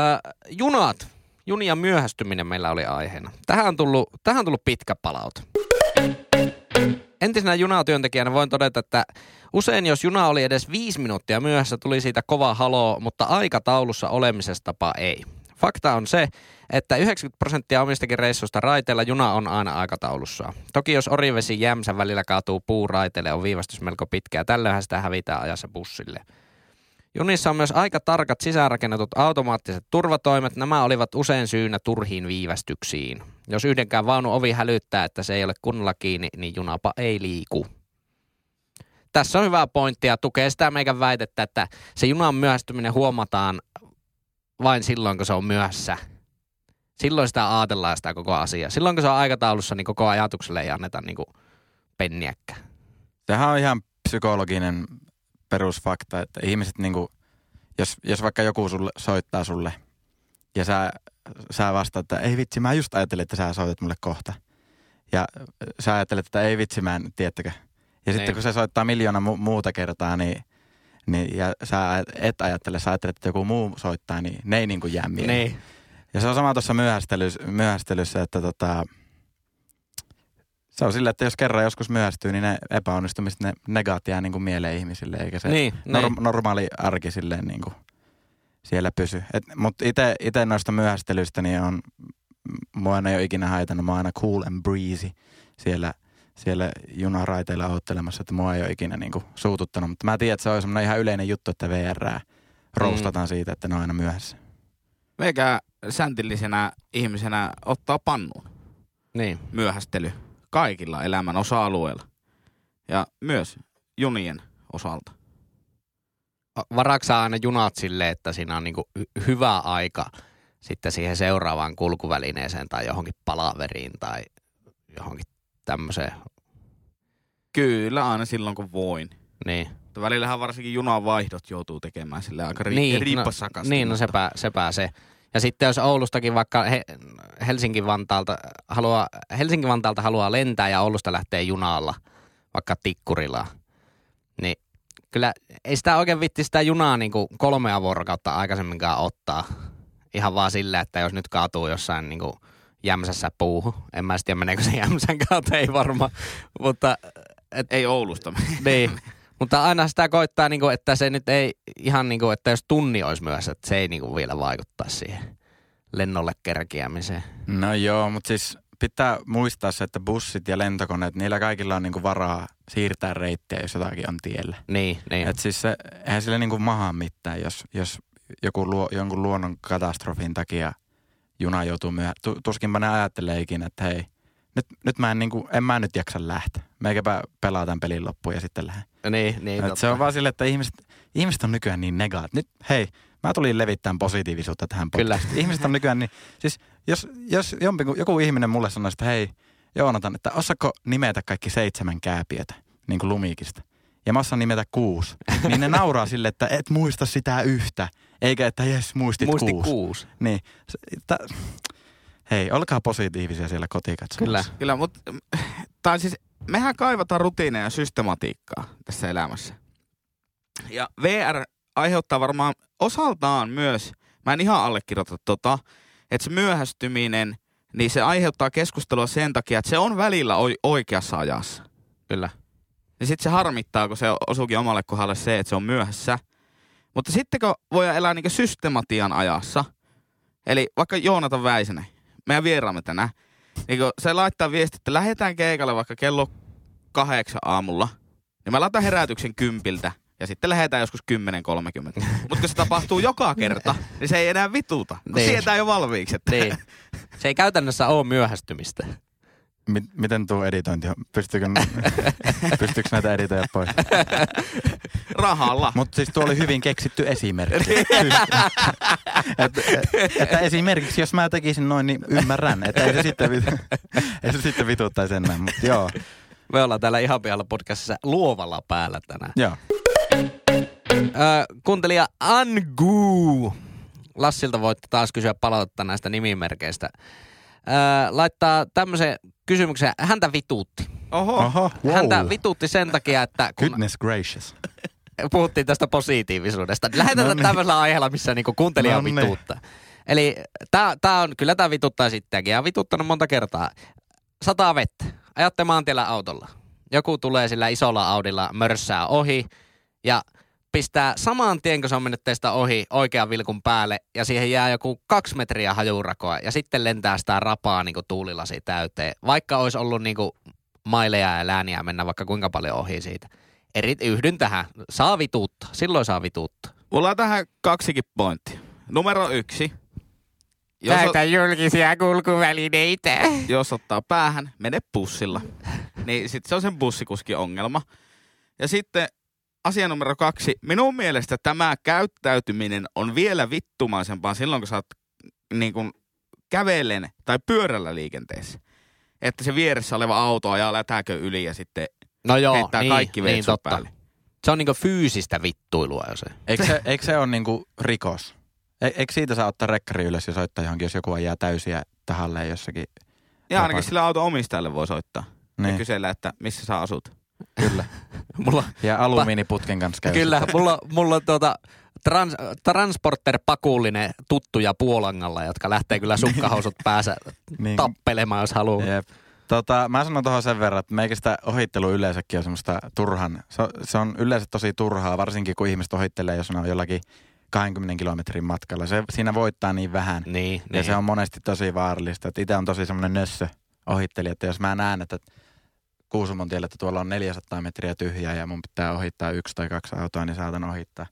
junat. Junia myöhästyminen meillä oli aiheena. Tähän on tullut, tähän on tullut pitkä palaute. Entisenä junatyöntekijänä voin todeta, että usein jos juna oli edes viisi minuuttia myöhässä, tuli siitä kova haloo, mutta aikataulussa olemisestapa ei. Fakta on se, että 90 prosenttia omistakin reissuista raiteilla juna on aina aikataulussa. Toki jos Orivesi Jämsän välillä kaatuu puu raiteille, on viivästys melko pitkä ja tällöinhän sitä hävitään ajassa bussille. Junissa on myös aika tarkat sisäänrakennetut automaattiset turvatoimet. Nämä olivat usein syynä turhiin viivästyksiin. Jos yhdenkään vaunu ovi hälyttää, että se ei ole kunnolla kiinni, niin junapa ei liiku. Tässä on hyvä pointti ja tukee sitä meikän väitettä, että se junan myöhästyminen huomataan vain silloin, kun se on myöhässä. Silloin sitä ajatellaan sitä koko asiaa. Silloin, kun se on aikataulussa, niin koko ajatukselle ei anneta niin kuin penniäkään. Sehän on ihan psykologinen perusfakta, että ihmiset niinku, jos, jos vaikka joku sulle, soittaa sulle ja sä, sä vastaat, että ei vitsi, mä just ajattelin, että sä soitat mulle kohta. Ja sä ajattelet, että ei vitsi, mä en, tiedättekö. Ja sitten Niin. kun se soittaa miljoona mu- muuta kertaa, niin, niin ja sä et ajattele, sä ajattelet, että joku muu soittaa, niin ne ei niinku jää mieleen. Niin. Ja se on sama tuossa myöhästelyssä, myöhästelyssä että tota, se on sillä, että jos kerran joskus myöhästyy, niin ne epäonnistumiset, ne negaat jää niin kuin mieleen ihmisille, eikä se Niin, norm- niin. normaali arki silleen niin kuin siellä pysy. Mutta itse noista myöhästelyistä niin on, mua ei ole ikinä haitannut, mä oon aina cool and breezy siellä, siellä junaraiteilla odottelemassa, että mua ei ole ikinä niin kuin suututtanut. Mutta mä tiedän, että se on semmoinen ihan yleinen juttu, että VR roustataan siitä, että ne on aina myöhässä. Meikä säntillisenä ihmisenä ottaa pannuun niin. myöhästely kaikilla elämän osa-alueilla. Ja myös junien osalta. Varaksaa aina junat silleen, että siinä on niinku hy- hyvä aika sitten siihen seuraavaan kulkuvälineeseen tai johonkin palaveriin tai johonkin tämmöiseen. Kyllä, aina silloin kun voin. Niin, Mutta välillähän varsinkin junavaihdot joutuu tekemään sille aika ri- niin, riippasakasti. No, niin, no sepä, sepä se. Ja sitten jos Oulustakin vaikka he, Helsinki-Vantaalta haluaa, Helsinki-Vantaalta haluaa lentää ja Oulusta lähtee junalla, vaikka Tikkurilaan, niin kyllä ei sitä oikein vitti sitä junaa niin kuin kolmea vuorokautta aikaisemminkaan ottaa. Ihan vaan sillä, että jos nyt kaatuu jossain niin kuin jämsässä puuhun. En mä sitten tiedä, meneekö se jämsän kautta, ei varmaan. Mutta et, Ei Oulusta. niin. Mutta aina sitä koittaa, niin kuin, että se nyt ei ihan niin kuin, että jos tunni olisi myös, että se ei niin kuin vielä vaikuttaa siihen lennolle kerkiämiseen. No joo, mutta siis pitää muistaa se, että bussit ja lentokoneet, niillä kaikilla on niinku varaa siirtää reittiä, jos jotakin on tiellä. Niin, niin. Et siis se, eihän sille niinku mahaa mitään, jos, jos joku luo, jonkun luonnon katastrofin takia juna joutuu myöhä. Tu, tuskinpa ne ajattelee ikinä, että hei, nyt, nyt mä en, niinku, en mä nyt jaksa lähteä. Meikäpä pelaa tämän pelin loppuun ja sitten lähden. niin, niin Et se on vaan sille, että ihmiset, ihmiset on nykyään niin negaat. Nyt hei, mä tulin levittämään positiivisuutta tähän Kyllä. podcastiin. Ihmiset on nykyään niin, siis jos, jos jompiku, joku ihminen mulle sanoisi, että hei Joonatan, että osaako nimetä kaikki seitsemän kääpiötä, niin kuin lumikista. Ja mä osaan nimetä kuusi. Niin ne nauraa sille, että et muista sitä yhtä. Eikä, että jes, muistit Muisti kuusi. kuusi. Niin. Tä- Hei, olkaa positiivisia siellä kotikatsomussa. Kyllä. Kyllä, mutta tai siis mehän kaivataan rutiineja ja systematiikkaa tässä elämässä. Ja VR aiheuttaa varmaan osaltaan myös, mä en ihan allekirjoita tota, että se myöhästyminen, niin se aiheuttaa keskustelua sen takia, että se on välillä oi- oikeassa ajassa. Kyllä. Niin sitten se harmittaa, kun se osuukin omalle kohdalle se, että se on myöhässä. Mutta sitten kun voi elää niin systematian ajassa, eli vaikka Joonatan Väisänen, meidän vieraamme tänään, niin kun se laittaa viesti, että lähdetään keikalle vaikka kello kahdeksan aamulla, niin mä laitan herätyksen kympiltä ja sitten lähdetään joskus 10.30. Mutta kun se tapahtuu joka kerta, niin se ei enää vituta, kun Niin. tietää jo valmiiksi. Että Niin. Se ei käytännössä ole myöhästymistä. Mi- miten tuo editointi on? Pystyykö, pystyykö näitä editoja pois? rahalla. Mutta siis tuo oli hyvin keksitty esimerkki. että, että esimerkiksi jos mä tekisin noin, niin ymmärrän. Että ei se sitten, vit- ei se sitten vituttaisi enää. Mutta joo, Me ollaan täällä ihan pihalla podcastissa luovalla päällä tänään. joo. Öö, kuuntelija Angu. Lassilta voit taas kysyä palautetta näistä nimimerkeistä. Öö, laittaa tämmöisen kysymyksen. Häntä vituutti. Oho. Oho, wow. Häntä vituutti sen takia, että kun Goodness gracious. puhuttiin tästä positiivisuudesta. niin Lähdetään No niin. tämmöisellä aiheella, missä niinku kuuntelija No niin. vituuttaa. Eli tää, tää on, kyllä tämä vituttaa sittenkin ja vituttanut monta kertaa. Sataa vettä. Ajatte maantiellä autolla. Joku tulee sillä isolla Audilla mörssää ohi ja pistää saman tien, kun se on mennyt teistä ohi oikean vilkun päälle ja siihen jää joku kaksi metriä hajurakoa ja sitten lentää sitä rapaa niin kuin tuulilasi täyteen. Vaikka olisi ollut niin kuin maileja ja lääniä mennä vaikka kuinka paljon ohi siitä. Eri, yhdyn tähän. Saa vituutta. Silloin saa vituutta. Mulla on tähän kaksikin pointtia. Numero yksi. Jos, julkisia kulkuvälineitä. jos ottaa päähän, mene bussilla. Niin sitten se on sen bussikuskin ongelma. Ja sitten asia numero kaksi. Minun mielestä tämä käyttäytyminen on vielä vittumaisempaa silloin, kun sä oot niin kuin kävellen tai pyörällä liikenteessä. Että se vieressä oleva auto ajaa lätäkö yli ja sitten No joo, heittää niin, kaikki niin totta. päälle. Se on niinku fyysistä vittuilua jo se. Eikö se, eikö se ole niinku rikos? E, eikö siitä saa ottaa rekkari ylös ja soittaa johonkin, jos joku ajaa täysiä tahalleen jossakin? Ja ainakin sillä auton omistajalle voi soittaa. Ja Niin, kysellä, että missä sä asut. Kyllä. Mulla, Ja alumiiniputken kanssa käy. kyllä, mulla, mulla on tuota trans, transporter-pakullinen tuttuja Puolangalla, jotka lähtee kyllä sukkahousut päässä Niin. tappelemaan, jos haluaa. Jep. Tota, mä sanon tuohon sen verran, että meikä sitä ohittelu yleensäkin on semmoista turhan, se, on- se on yleensä tosi turhaa, varsinkin kun ihmiset ohittelee, jos on jollakin 20 kilometrin matkalla. Se, siinä voittaa niin vähän. Niin, Ja niin. se on monesti tosi vaarallista. Itse on tosi semmoinen nössö ohittelija, että jos mä näen, että Kuusumon tiellä, että tuolla on 400 metriä tyhjää ja mun pitää ohittaa yksi tai kaksi autoa, niin saatan ohittaa.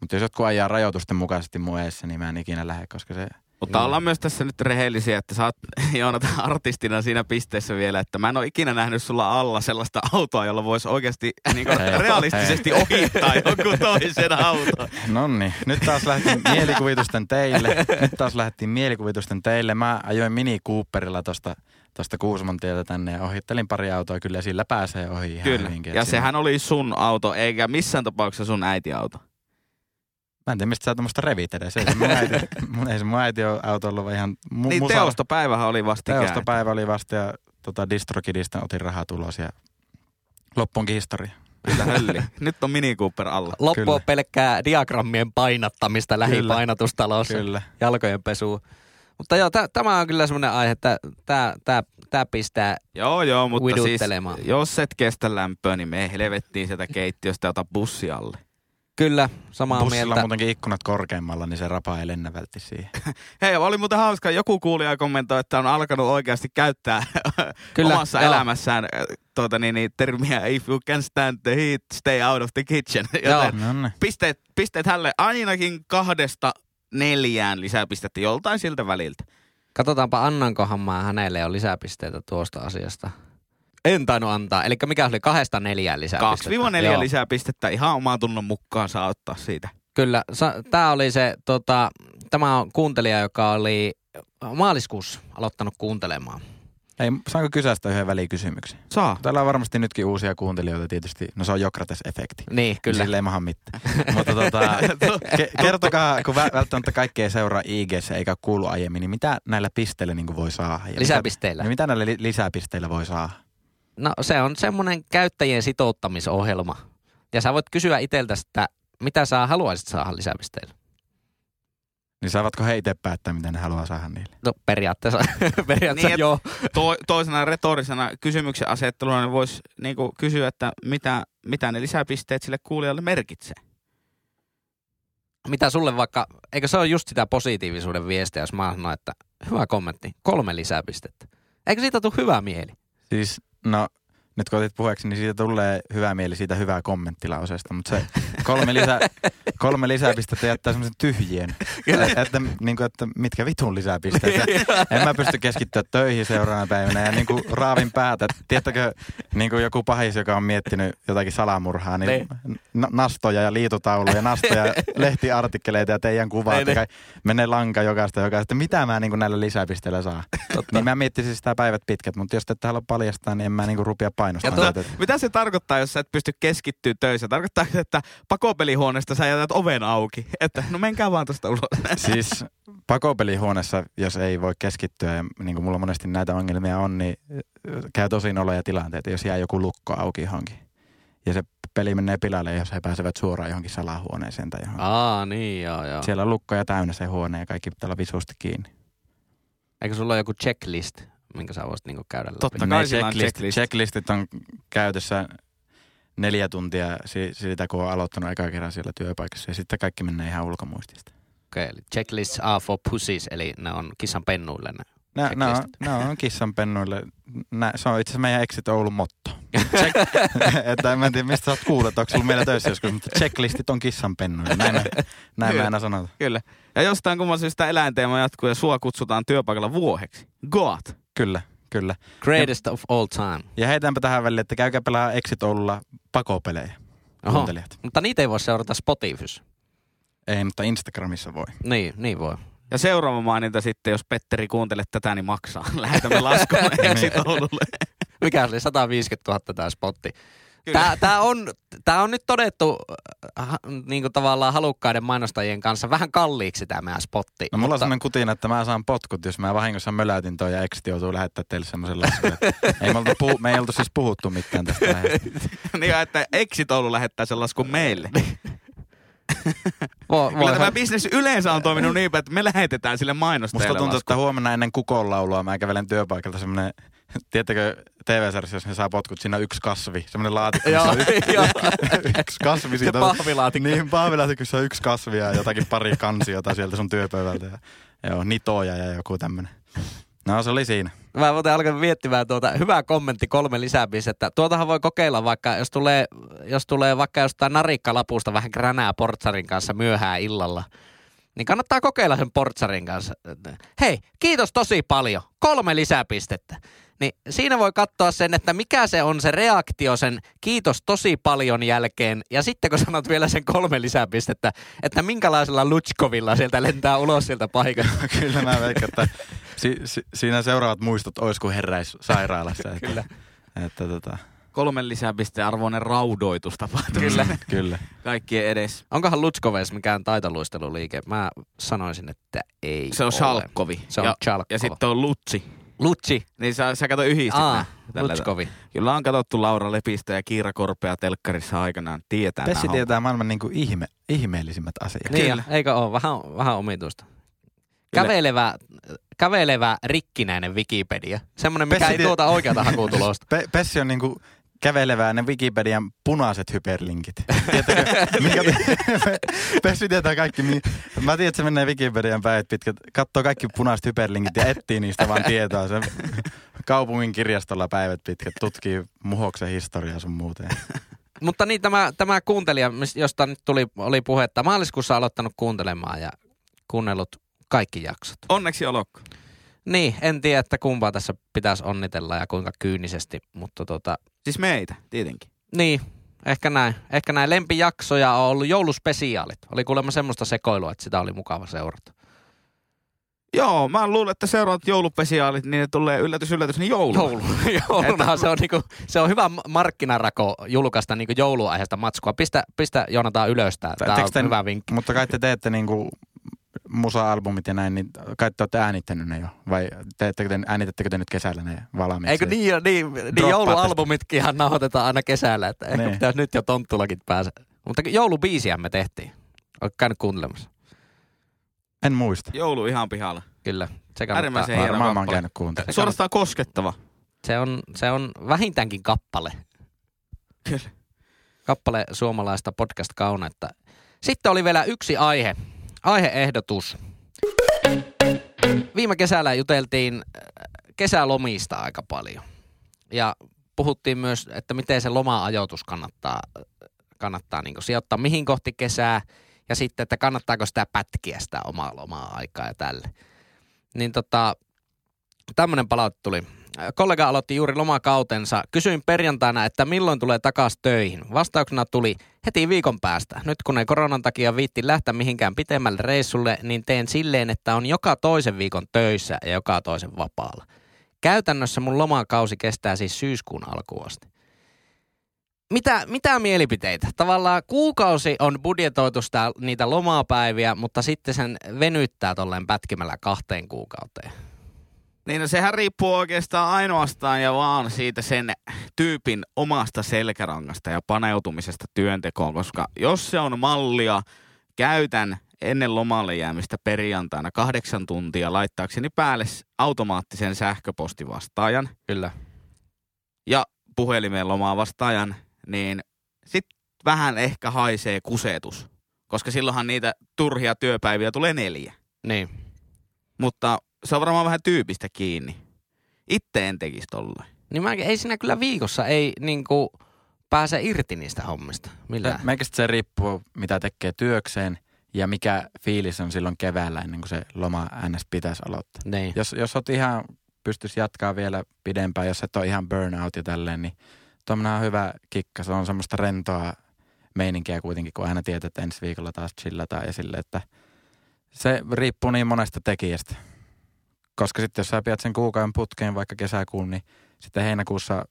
Mutta jos jotkut ajaa rajoitusten mukaisesti mun eessä, niin mä en ikinä lähde, koska se... Mutta Mm. ollaan myös tässä nyt rehellisiä, että sä oot Joonatan artistina siinä pisteessä vielä, että mä en ole ikinä nähnyt sulla alla sellaista autoa, jolla voisi oikeasti niin Hei, realistisesti ohittaa jonkun toisen auton. No niin, nyt taas lähtiin mielikuvitusten teille. Nyt taas lähdettiin mielikuvitusten teille. Mä ajoin Mini Cooperilla tosta, tosta Kuusumon tieltä tänne ja ohittelin pari autoa kyllä ja sillä pääsee ohi ihan Kyllä. hyvinkin. Ja siinä- sehän oli sun auto, eikä missään tapauksessa sun äiti auto. Mä en tiedä, mistä sä tuommoista revit edes. Ei se mun äiti, mun, ei se mun äiti ole auto ollut ihan mu, Niin musa- teostopäivähän oli vastikään. teostopäivä oli vasta ja tota, Distrokidista otin rahaa tulos ja loppuunkin historia. Hölli. Nyt on Mini Cooper alla. Loppu on pelkkää diagrammien painattamista lähipainatustalossa, Kyllä. jalkojen pesua. Mutta joo, tä, tämä on kyllä semmoinen aihe, että tämä, tämä, tämä pistää Joo, joo, mutta siis jos et kestä lämpöä, niin me helvettiin sieltä keittiöstä ja ota bussi alle. kyllä samaa Bussilla on mieltä. muutenkin ikkunat korkeammalla, niin se rapa ei lennä vältti siihen. Hei, oli muuten hauska. Joku kuulija kommentoi, että on alkanut oikeasti käyttää Kyllä, omassa joo. elämässään äh, tuota, niin, niin, termiä if you can stand the heat, stay out of the kitchen. Joo. Joten niin. pisteet, pisteet hälle ainakin kahdesta neljään lisäpistettä joltain siltä väliltä. Katsotaanpa, annankohan mä hänelle jo lisäpisteitä tuosta asiasta. En tainnut antaa. Eli mikä oli kahdesta neljään lisäpistettä? 2-4 Joo. lisäpistettä ihan omaa tunnon mukaan saa ottaa siitä. Kyllä, tämä oli se, tota, tämä on kuuntelija, joka oli maaliskuussa aloittanut kuuntelemaan. Ei, saanko kysyä sitä yhden välikysymyksen? Saa. Täällä on varmasti nytkin uusia kuuntelijoita tietysti. No se on Jokrates-efekti. Niin, kyllä. Sille ei maha mitään. Mutta tota, ke- kertokaa, kun vä- välttämättä kaikki ei seuraa ig eikä kuulu aiemmin, niin mitä näillä pisteillä niin voi saada? Ja Lisäpisteillä. Mitä, niin mitä näillä li- lisäpisteillä voi saada? No se on semmoinen käyttäjien sitouttamisohjelma. Ja sä voit kysyä itseltäsi, että mitä sä haluaisit saada lisäpisteillä. Niin saavatko he itse päättää, mitä ne haluaa saada niille? No periaatteessa, periaatteessa Niin, joo. To, toisena retorisena kysymyksen asetteluna niin voisi niinku kysyä, että mitä, mitä ne lisäpisteet sille kuulijalle merkitsee. Mitä sulle vaikka, eikö se ole just sitä positiivisuuden viestiä, jos mä sanon, että hyvä kommentti, kolme lisäpistettä. Eikö siitä tule hyvä mieli? Siis, no nyt kun otit puheeksi, niin siitä tulee hyvä mieli siitä hyvää kommenttilauseesta, mutta se kolme, lisä, kolme lisäpistettä jättää semmoisen tyhjien. Että, että, niin kuin, että mitkä vitun lisäpisteet. Ja en mä pysty keskittyä töihin seuraavana päivänä ja niin kuin raavin päätä. Tiedättekö, niin kuin joku pahis, joka on miettinyt jotakin salamurhaa, niin na- nastoja ja liitutauluja, nastoja, lehtiartikkeleita ja teidän kuvat. Niin, Ja kai- menee lanka jokaista jokaista. Mitä mä niin kuin näillä lisäpisteillä saa? Totta. Niin mä miettisin sitä päivät pitkät, mutta jos te ette halua paljastaa, niin en mä niinku rupia Ja painostamaan. tuo- tätä, että- Mitä se tarkoittaa, jos sä et pysty keskittyä töissä? Tarkoittaa, että pakopelihuoneesta sä jätät oven auki. Että no menkää vaan tuosta ulos. Siis pakopelihuoneessa, jos ei voi keskittyä, ja niin kuin mulla monesti näitä ongelmia on, niin käy tosi noloja tilanteita, jos jää joku lukko auki johonkin. Ja se peli menee pilalle, jos he pääsevät suoraan johonkin salahuoneeseen tai johonkin. Aa, niin joo joo. Siellä on lukkoja täynnä se huone ja kaikki pitää olla visusti kiinni. Eikö sulla ole joku checklist, minkä sä voisit niinku käydä läpi? Totta kai checklist, checklist. checklistit on käytössä neljä tuntia si- siitä, kun on aloittanut eka kerran siellä työpaikassa. Ja sitten kaikki menee ihan ulkomuistista. Okei, eli checklists are for pussies, eli ne on kissan pennuille ne. On, Checklistit. nää on kissanpennuille. Nää, se on itse asiassa meidän Exit Oulun motto. Check, että en mä tiedä, mistä sä oot kuullut, että onko sulla meillä töissä joskus, mutta checklistit on kissanpennuille. Näin, me- näin me Kyllä. aina sanotaan. Kyllä. Ja jostain kumman syystä eläinteema jatkuu ja sua kutsutaan työpaikalla vuoheksi. Goat. Kyllä, kyllä. Greatest of all time. Ja heitäänpä tähän väliin, että käykää pelaa Exit Oululla pakopelejä, Oho. kuuntelijat. Mutta niitä ei voi seurata Spotifys. Ei, mutta Instagramissa voi. Niin, niin voi. Ja seuraava maininta sitten, jos Petteri kuuntelet tätä, niin maksaa. Lähetämme laskun Niin. Exit Oululle. Mikä oli 150 000 tämä spotti. Tää, tää, on, tää on nyt todettu äh, niin kuin tavallaan halukkaiden mainostajien kanssa vähän kalliiksi tämä meidän spotti. No mulla on mutta, sellainen kutina, että mä saan potkut, jos mä vahingossa möläytin toi ja Exit joutuu lähettää teille semmoisen laskun. ei me, puhu, me ei oltu siis puhuttu mitään tästä. niin, että Exit Oulu lähettää sen laskun meille. vo, Kyllä voi, tämä bisnes yleensä on toiminut niin että me lähetetään sille mainostajalle Musta tuntuu, lasku. että huomenna ennen kukonlaulua mä kävelen työpaikalta semmoinen, tiedättekö TV-sarjassa, jos ne saa potkut, siinä on yksi kasvi, semmoinen laatikko, missä Joo, on yksi, yksi kasvi. Se Siitä on, pahvilaatikko. niin, pahvilaatikko, on yksi kasvi ja jotakin pari kansiota sieltä sun työpöydältä. Ja, joo, nitoja ja joku tämmönen. No se oli siinä. Mä muuten alkan miettimään tuota, hyvä kommentti, kolme lisäpistettä. Tuotahan voi kokeilla vaikka, jos tulee, jos tulee vaikka jostain narikkalapusta vähän kränää portsarin kanssa myöhään illalla. Niin kannattaa kokeilla sen portsarin kanssa. Hei, kiitos tosi paljon. Kolme lisäpistettä. Niin siinä voi katsoa sen, että mikä se on se reaktio sen kiitos tosi paljon jälkeen. Ja sitten kun sanot vielä sen kolme lisäpistettä, että minkälaisella lutskovilla sieltä lentää ulos sieltä paikasta. Kyllä mä veikkaan, että si, si, siinä seuraavat muistot ois kuin heräis sairaalassa. Että, Kyllä. Että, tota, Kolmen lisäpisteen arvoinen raudoitus tapahtuu. Kyllä. kyllä. Kaikkien edes. Onkohan Lutskoves mikään taitoluisteluliike? Mä sanoisin, että ei Se on ole. Shalkovi. Se on ja, Chalkova. ja sitten on Lutsi. Lutsi. Niin sä, sä kato yhdistit Aa, Lutskovi. Kyllä on katsottu Laura Lepistä ja Kiira Korpea telkkarissa aikanaan. Tietää Pessi tietää maailman niin kuin ihme, ihmeellisimmät asiat. Niin, Kyllä. eikö ole? Vähän, vähän omituista. Kävelevä, kävelevä rikkinäinen Wikipedia. Semmoinen, mikä Pessi ei tie- tuota oikeata hakutulosta. Pe- Pessi on niinku kävelevää ne Wikipedian punaiset hyperlinkit. Tiedättekö, minkä Pessi tietää kaikki. mi- Mä tiedän, että se menee Wikipedian päivät pitkät, katsoo kaikki punaiset hyperlinkit ja etsii niistä vaan tietoa. Se kaupungin kirjastolla päivät pitkät, tutkii muhoksen historiaa sun muuten. Mutta niin, tämä, tämä kuuntelija, josta nyt tuli, oli puhetta, maaliskuussa aloittanut kuuntelemaan ja kuunnellut kaikki jaksot. Onneksi olkoon. Niin, en tiedä, että kumpaa tässä pitäisi onnitella ja kuinka kyynisesti, mutta tota, Siis meitä, tietenkin. Niin, ehkä näin. Ehkä näin. Lempijaksoja on ollut jouluspesiaalit. Oli kuulemma semmoista sekoilua, että sitä oli mukava seurata. Joo, mä luulen, että seuraavat joulupesiaalit, niin ne tulee yllätys, yllätys, niin joulu. Joulu. Joulunahan se on, niinku, se on hyvä markkinarako julkaista niinku jouluaiheesta matskua. Pistä, pistä Joonatan ylös tää. Tää Teekö on hyvä vinkki. Mutta kai te teette niinku musa-albumit ja näin, niin kai te olette äänittänyt ne jo? Vai teettekö te, äänitättekö te nyt kesällä ne valmiiksi? Eikö niin, jo, niin, niin Droppaatte joulualbumitkin ihan nauhoitetaan aina kesällä, että ehkä Niin. pitäisi nyt jo tonttulakin päästä. Mutta joulubiisiä me tehtiin. Oletko käynyt kuuntelemassa? En muista. Joulu ihan pihalla. Kyllä, se kannattaa. Äärimmäisen hieno Varmaan mä oon kappale. käynyt kuuntelemaan. Suorastaan koskettava. Se on, se on vähintäänkin kappale. Kyllä. Kappale suomalaista podcast-kaunetta. Sitten oli vielä yksi aihe. Aiheehdotus. Viime kesällä juteltiin äh, kesälomista aika paljon. Ja puhuttiin myös, että miten se loma-ajoitus kannattaa, kannattaa niin sijoittaa mihin kohti kesää. Ja sitten, että kannattaako sitä pätkiä sitä omaa lomaa-aikaa ja tälle. Niin tota, tämmöinen palaute tuli. Kollega aloitti juuri lomakautensa. Kysyin perjantaina, että milloin tulee takaisin töihin. Vastauksena tuli heti viikon päästä. Nyt kun ei koronan takia viitti lähteä mihinkään pitemmälle reissulle, niin teen silleen, että on joka toisen viikon töissä ja joka toisen vapaalla. Käytännössä mun lomakausi kestää siis syyskuun alkuun asti. Mitä, mitä mielipiteitä? Tavallaan kuukausi on budjetoitu sitä, niitä lomapäiviä, mutta sitten sen venyttää tolleen pätkimällä kahteen kuukauteen. Niin no sehän riippuu oikeastaan ainoastaan ja vaan siitä sen tyypin omasta selkärangasta ja paneutumisesta työntekoon, koska jos se on mallia, käytän ennen lomalle jäämistä perjantaina kahdeksan tuntia laittaakseni päälle automaattisen sähköpostivastaajan Kyllä. ja puhelimeen lomaa vastaajan, niin sit vähän ehkä haisee kusetus, koska silloinhan niitä turhia työpäiviä tulee neljä. Niin. Mutta se on varmaan vähän tyypistä kiinni. Itse en tekisi tolleen. Niin mä, ei siinä kyllä viikossa ei niinku pääse irti niistä hommista. Millään. Meikästä se riippuu, mitä tekee työkseen ja mikä fiilis on silloin keväällä ennen kuin se loma ns. pitäisi aloittaa. Niin. Jos, jos oot ihan, pystyisi jatkaa vielä pidempään, jos et ole ihan burnout ja tälleen, niin tuommoinen on hyvä kikka. Se on semmoista rentoa meininkiä kuitenkin, kun aina tietää, että ensi viikolla taas chillataan ja sille, että se riippuu niin monesta tekijästä. Koska sitten jos sä pidät sen kuukauden putkeen vaikka kesäkuun, niin sitten heinäkuussa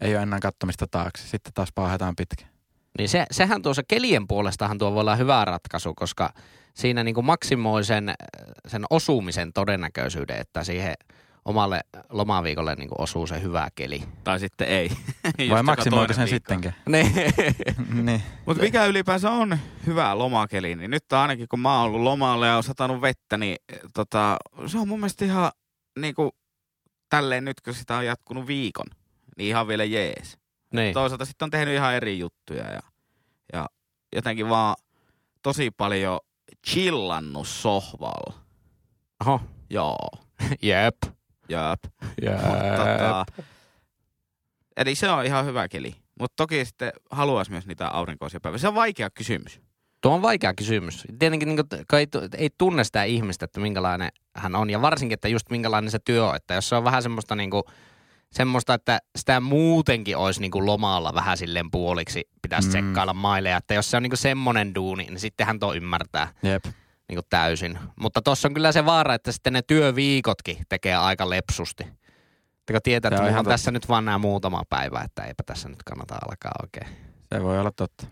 ei ole enää kattomista taakse. Sitten taas paahetaan pitkä. Niin se, sehän tuossa kelien puolestahan tuo voi olla hyvä ratkaisu, koska siinä niinku maksimoi sen, sen osumisen todennäköisyyden, että siihen omalle lomaviikolle niinku osuu se hyvä keli. Tai sitten ei. Vai maksimoiko sen sittenkin? Niin. niin. Mutta mikä ylipäänsä on hyvä lomakeli, niin nyt ainakin kun mä oon ollut lomalla ja on satanut vettä, niin eh, tota, se on mun mielestä ihan niinku, tälleen nyt kun sitä on jatkunut viikon, niin ihan vielä jees. niin. Toisaalta sitten on tehnyt ihan eri juttuja ja, ja jotenkin vaan tosi paljon chillannut sohvalla. Oho. Joo, Jep. Jöp. Jep. Mut tota, eli se on ihan hyvä keli. Mutta toki sitten haluaisi myös niitä aurinkoisia päiviä. Se on vaikea kysymys. Tuo on vaikea kysymys. Tietenkin niin kuin, ei, ei tunne sitä ihmistä, että minkälainen hän on. Ja varsinkin, että just minkälainen se työ on. Että jos se on vähän semmoista, niin kuin, semmoista että sitä muutenkin olisi niin kuin lomalla vähän silleen puoliksi, pitäisi Mm. mm. tsekkailla maileja. Että jos se on niin kuin semmoinen duuni, niin sittenhän tuo ymmärtää Jep. Niin kuin täysin. Mutta tuossa on kyllä se vaara, että sitten ne työviikotkin tekee aika lepsusti. Että kun tietää, että totta. tässä nyt vaan nämä muutama päivä, että eipä tässä nyt kannata alkaa oikein. Se voi olla totta.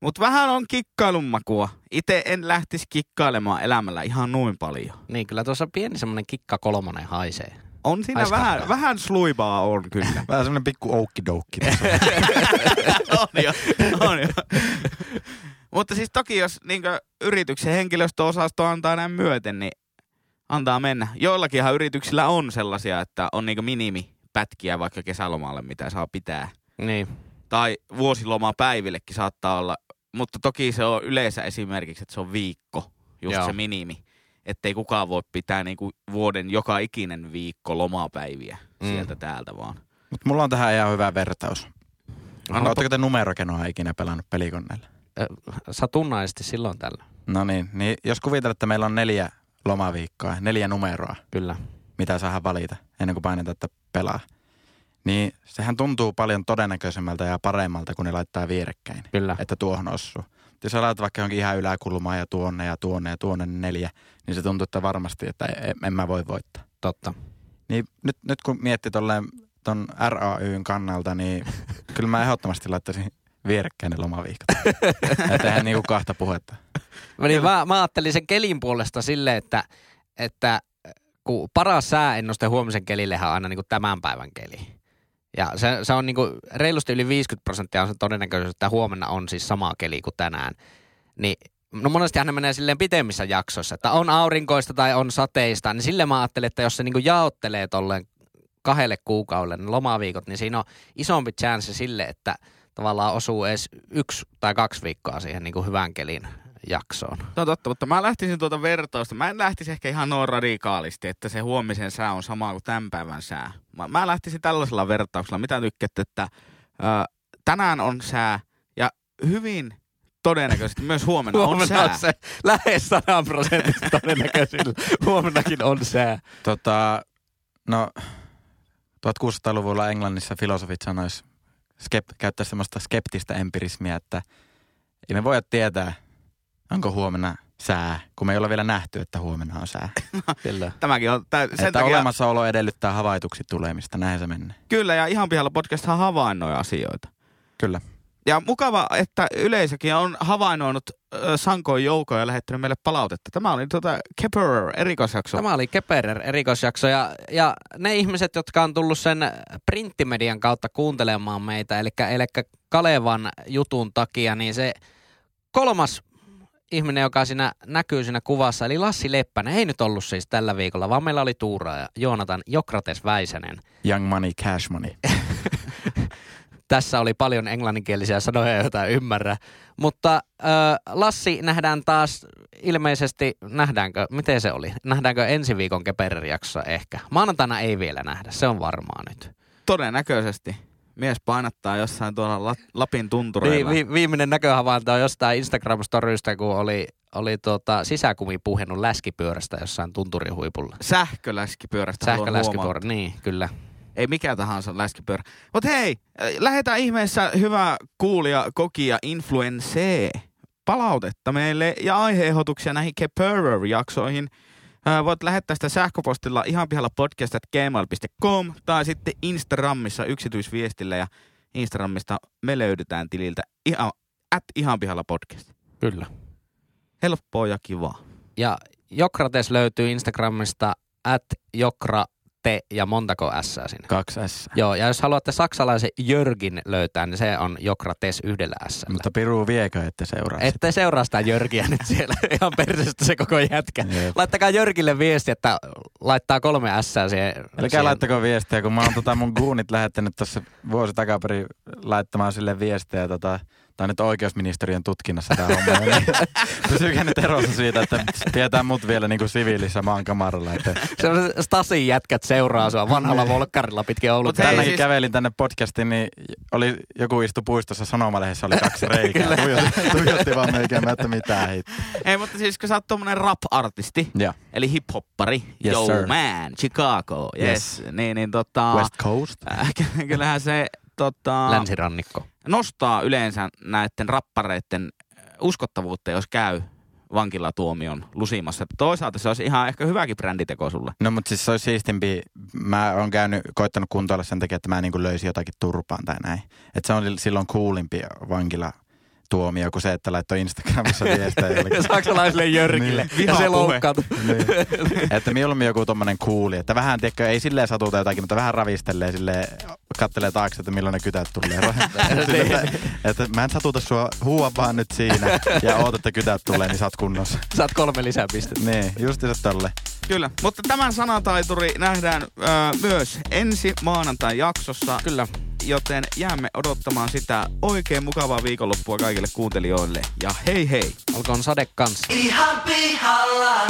Mutta vähän on kikkailun makua. Itse en lähtisi kikkailemaan elämällä ihan noin paljon. Niin, kyllä tuossa pieni semmoinen kikka kolmonen haisee. On siinä Haiskahtaa. vähän, vähän sluibaa on kyllä. Vähän semmoinen pikku oukkidoukki. on jo, on jo. Mutta siis toki jos niinkö yrityksen henkilöstöosasto antaa näin myöten, niin antaa mennä. Joillakinhan yrityksillä on sellaisia, että on niinkö minimipätkiä vaikka kesälomalle, mitä saa pitää. Niin, Tai vuosilomapäivillekin saattaa olla. Mutta toki se on yleensä esimerkiksi, että se on viikko, just Joo. se minimi. Ettei kukaan voi pitää niinku vuoden joka ikinen viikko lomapäiviä Mm. sieltä täältä vaan. Mutta mulla on tähän ihan hyvä vertaus. Anna Oletteko te numerokenoa ikinä pelannut pelikoneella? Ö, satunnaisesti silloin tällä. No niin, niin jos kuvitellaan, että meillä on neljä lomaviikkoa, neljä numeroa, Kyllä. mitä saadaan valita ennen kuin painetaan, että pelaa. Niin sehän tuntuu paljon todennäköisemmältä ja paremmalta, kun ne laittaa vierekkäin, Kyllä. että tuohon osuu. Jos sä laitat vaikka johonkin ihan yläkulmaan ja tuonne ja tuonne ja tuonne niin neljä, niin se tuntuu, että varmasti, että en, en mä voi voittaa. Totta. Niin nyt, nyt kun miettii tolleen ton RAYn kannalta, niin kyllä mä ehdottomasti laittaisin vierekkäin ne lomaviikot. eihän niinku kahta puhetta. Mä, niin, mä, mä ajattelin sen kelin puolesta silleen, että, että kun paras sääennuste huomisen kelillehän on aina niin kuin tämän päivän keli. Ja se, se on niin kuin reilusti yli 50 prosenttia on se todennäköisyys, että huomenna on siis sama keli kuin tänään. Niin no monestihan ne menee silleen pitemmissä jaksoissa, että on aurinkoista tai on sateista, niin sille mä ajattelin, että jos se niinku jaottelee tolleen kahdelle kuukaudelle ne lomaviikot, niin siinä on isompi chance sille, että tavallaan osuu edes yksi tai kaksi viikkoa siihen niin kuin hyvän kelin jaksoon. No totta, mutta mä lähtisin tuota vertausta. Mä en lähtisi ehkä ihan noin radikaalisti, että se huomisen sää on sama kuin tämän päivän sää. Mä, mä lähtisin tällaisella vertauksella. Mitä tykkäätte, että ö, tänään on sää ja hyvin todennäköisesti myös huomenna, Huomenna on sää. on se lähes 100 prosenttisesti todennäköisillä. Huomennakin on sää. Tota, no 1600-luvulla Englannissa filosofit sanois, skep, käyttäisi semmoista skeptistä empirismiä, että ei me voida tietää, onko huomenna sää, kun me ei olla vielä nähty, että huomenna on sää. Kyllä. Tämäkin on, tä, sen Sen että takia, olemassaolo edellyttää havaituksi tulemista, näin se menee. kyllä, ja ihan pihalla podcasthan havainnoi asioita. Kyllä. Ja mukava, että yleisökin on havainnoinut sankoin joukoja ja lähettänyt meille palautetta. Tämä oli tuota Kepper erikoisjakso. Tämä oli Keperer erikoisjakso ja, ja ne ihmiset, jotka on tullut sen printtimedian kautta kuuntelemaan meitä, eli, eli Kalevan jutun takia, niin se kolmas ihminen, joka siinä näkyy siinä kuvassa, eli Lassi Leppänen, ei nyt ollut siis tällä viikolla, vaan meillä oli Tuura ja Joonatan Jokrates Väisänen. Young money, cash money. Tässä oli paljon englanninkielisiä sanoja, joita ymmärrä. Mutta äh, Lassi nähdään taas ilmeisesti, nähdäänkö, miten se oli? Nähdäänkö ensi viikon Keperer-jaksossa ehkä? Maanantaina ei vielä nähdä, se on varmaa nyt. Todennäköisesti. Mies painattaa jossain tuolla La- Lapin Vi, tuntureilla. vi, viimeinen näköhavainto on jostain Instagram-storysta, kun oli, oli tuota, sisäkumi puhennut läskipyörästä jossain tunturihuipulla. Sähköläskipyörästä Sähköläskipyörä, niin kyllä. Ei mikä tahansa läskipyörä. Mutta hei, äh, lähetään ihmeessä hyvä kuulija, kokija, influensee palautetta meille ja aiheehdotuksia näihin Keperer-jaksoihin. Ää, voit lähettää sitä sähköpostilla ihan pihalla podcast.gmail.com tai sitten Instagramissa yksityisviestillä ja Instagramista me löydetään tililtä ihan, at ihan pihalla podcast. Kyllä. Helppoa ja kivaa. Ja Jokrates löytyy Instagramista at jokrate ja montako S siinä. Kaksi S. Joo, ja jos haluatte saksalaisen Jörgin löytää, niin se on Jokrates yhdellä S. Mutta Piru viekö, että seuraa sitä? Ette seuraa sitä Jörgiä nyt siellä ihan persestä se koko jätkä. Jep. Laittakaa Jörgille viesti, että laittaa kolme S siihen. Älkää laittako viestiä, kun mä oon tota mun guunit lähettänyt tuossa vuosi takaperin laittamaan sille viestejä. Tota, On nyt oikeusministeriön tutkinnassa tämä homma. Niin Pysykää nyt erossa siitä, että tietää mut vielä niin kuin siviilissä maan kamaralla. Että Sellaiset Stasin jätkät seuraa sua vanhalla volkkarilla pitkin Oulun. Mut hei, Tänäkin siis- kävelin tänne podcastiin, niin oli joku istu puistossa sanomalehdessä, oli kaksi reikää. Tuijotti, tuijotti vaan meikään, että mitään heitti. Ei, mutta siis kun sä oot tommonen rap-artisti, Ja eli hip-hoppari, Yes, Yo sir. Man, Chicago, yes, Yes. niin, niin tota, West Coast. äh, kyllähän se tota, Länsirannikko. Nostaa yleensä näiden rappareiden uskottavuutta, jos käy vankilatuomion lusimassa. Toisaalta se olisi ihan ehkä hyväkin bränditeko sulle. No mutta siis se olisi siistimpi. Mä oon käynyt, koittanut kuntoilla sen takia, että mä niin löysin jotakin turpaan tai näin. Että se on silloin coolimpi vankila tuomio kuin se, että laittoi Instagramissa viestejä. jollekin. Saksalaiselle Jörgille. Niin. Ja se loukkaat. niin. Että mieluummin joku tommonen kuuli. Että vähän, tiedätkö, ei silleen satuta jotakin, mutta vähän ravistelee silleen, kattelee taakse, että milloin ne kytät tulee. Silleen, että, että, mä en satuta sua, huua vaan nyt siinä ja oota, että kytät tulee, niin sä oot kunnossa. Saat kolme lisäpistettä. Niin, just se tolle. Kyllä, mutta tämän sanataituri nähdään ö, myös ensi maanantai jaksossa, Kyllä joten jäämme odottamaan sitä oikein mukavaa viikonloppua kaikille kuuntelijoille. Ja hei hei! Olkoon sade kanssa. Ihan pihalla.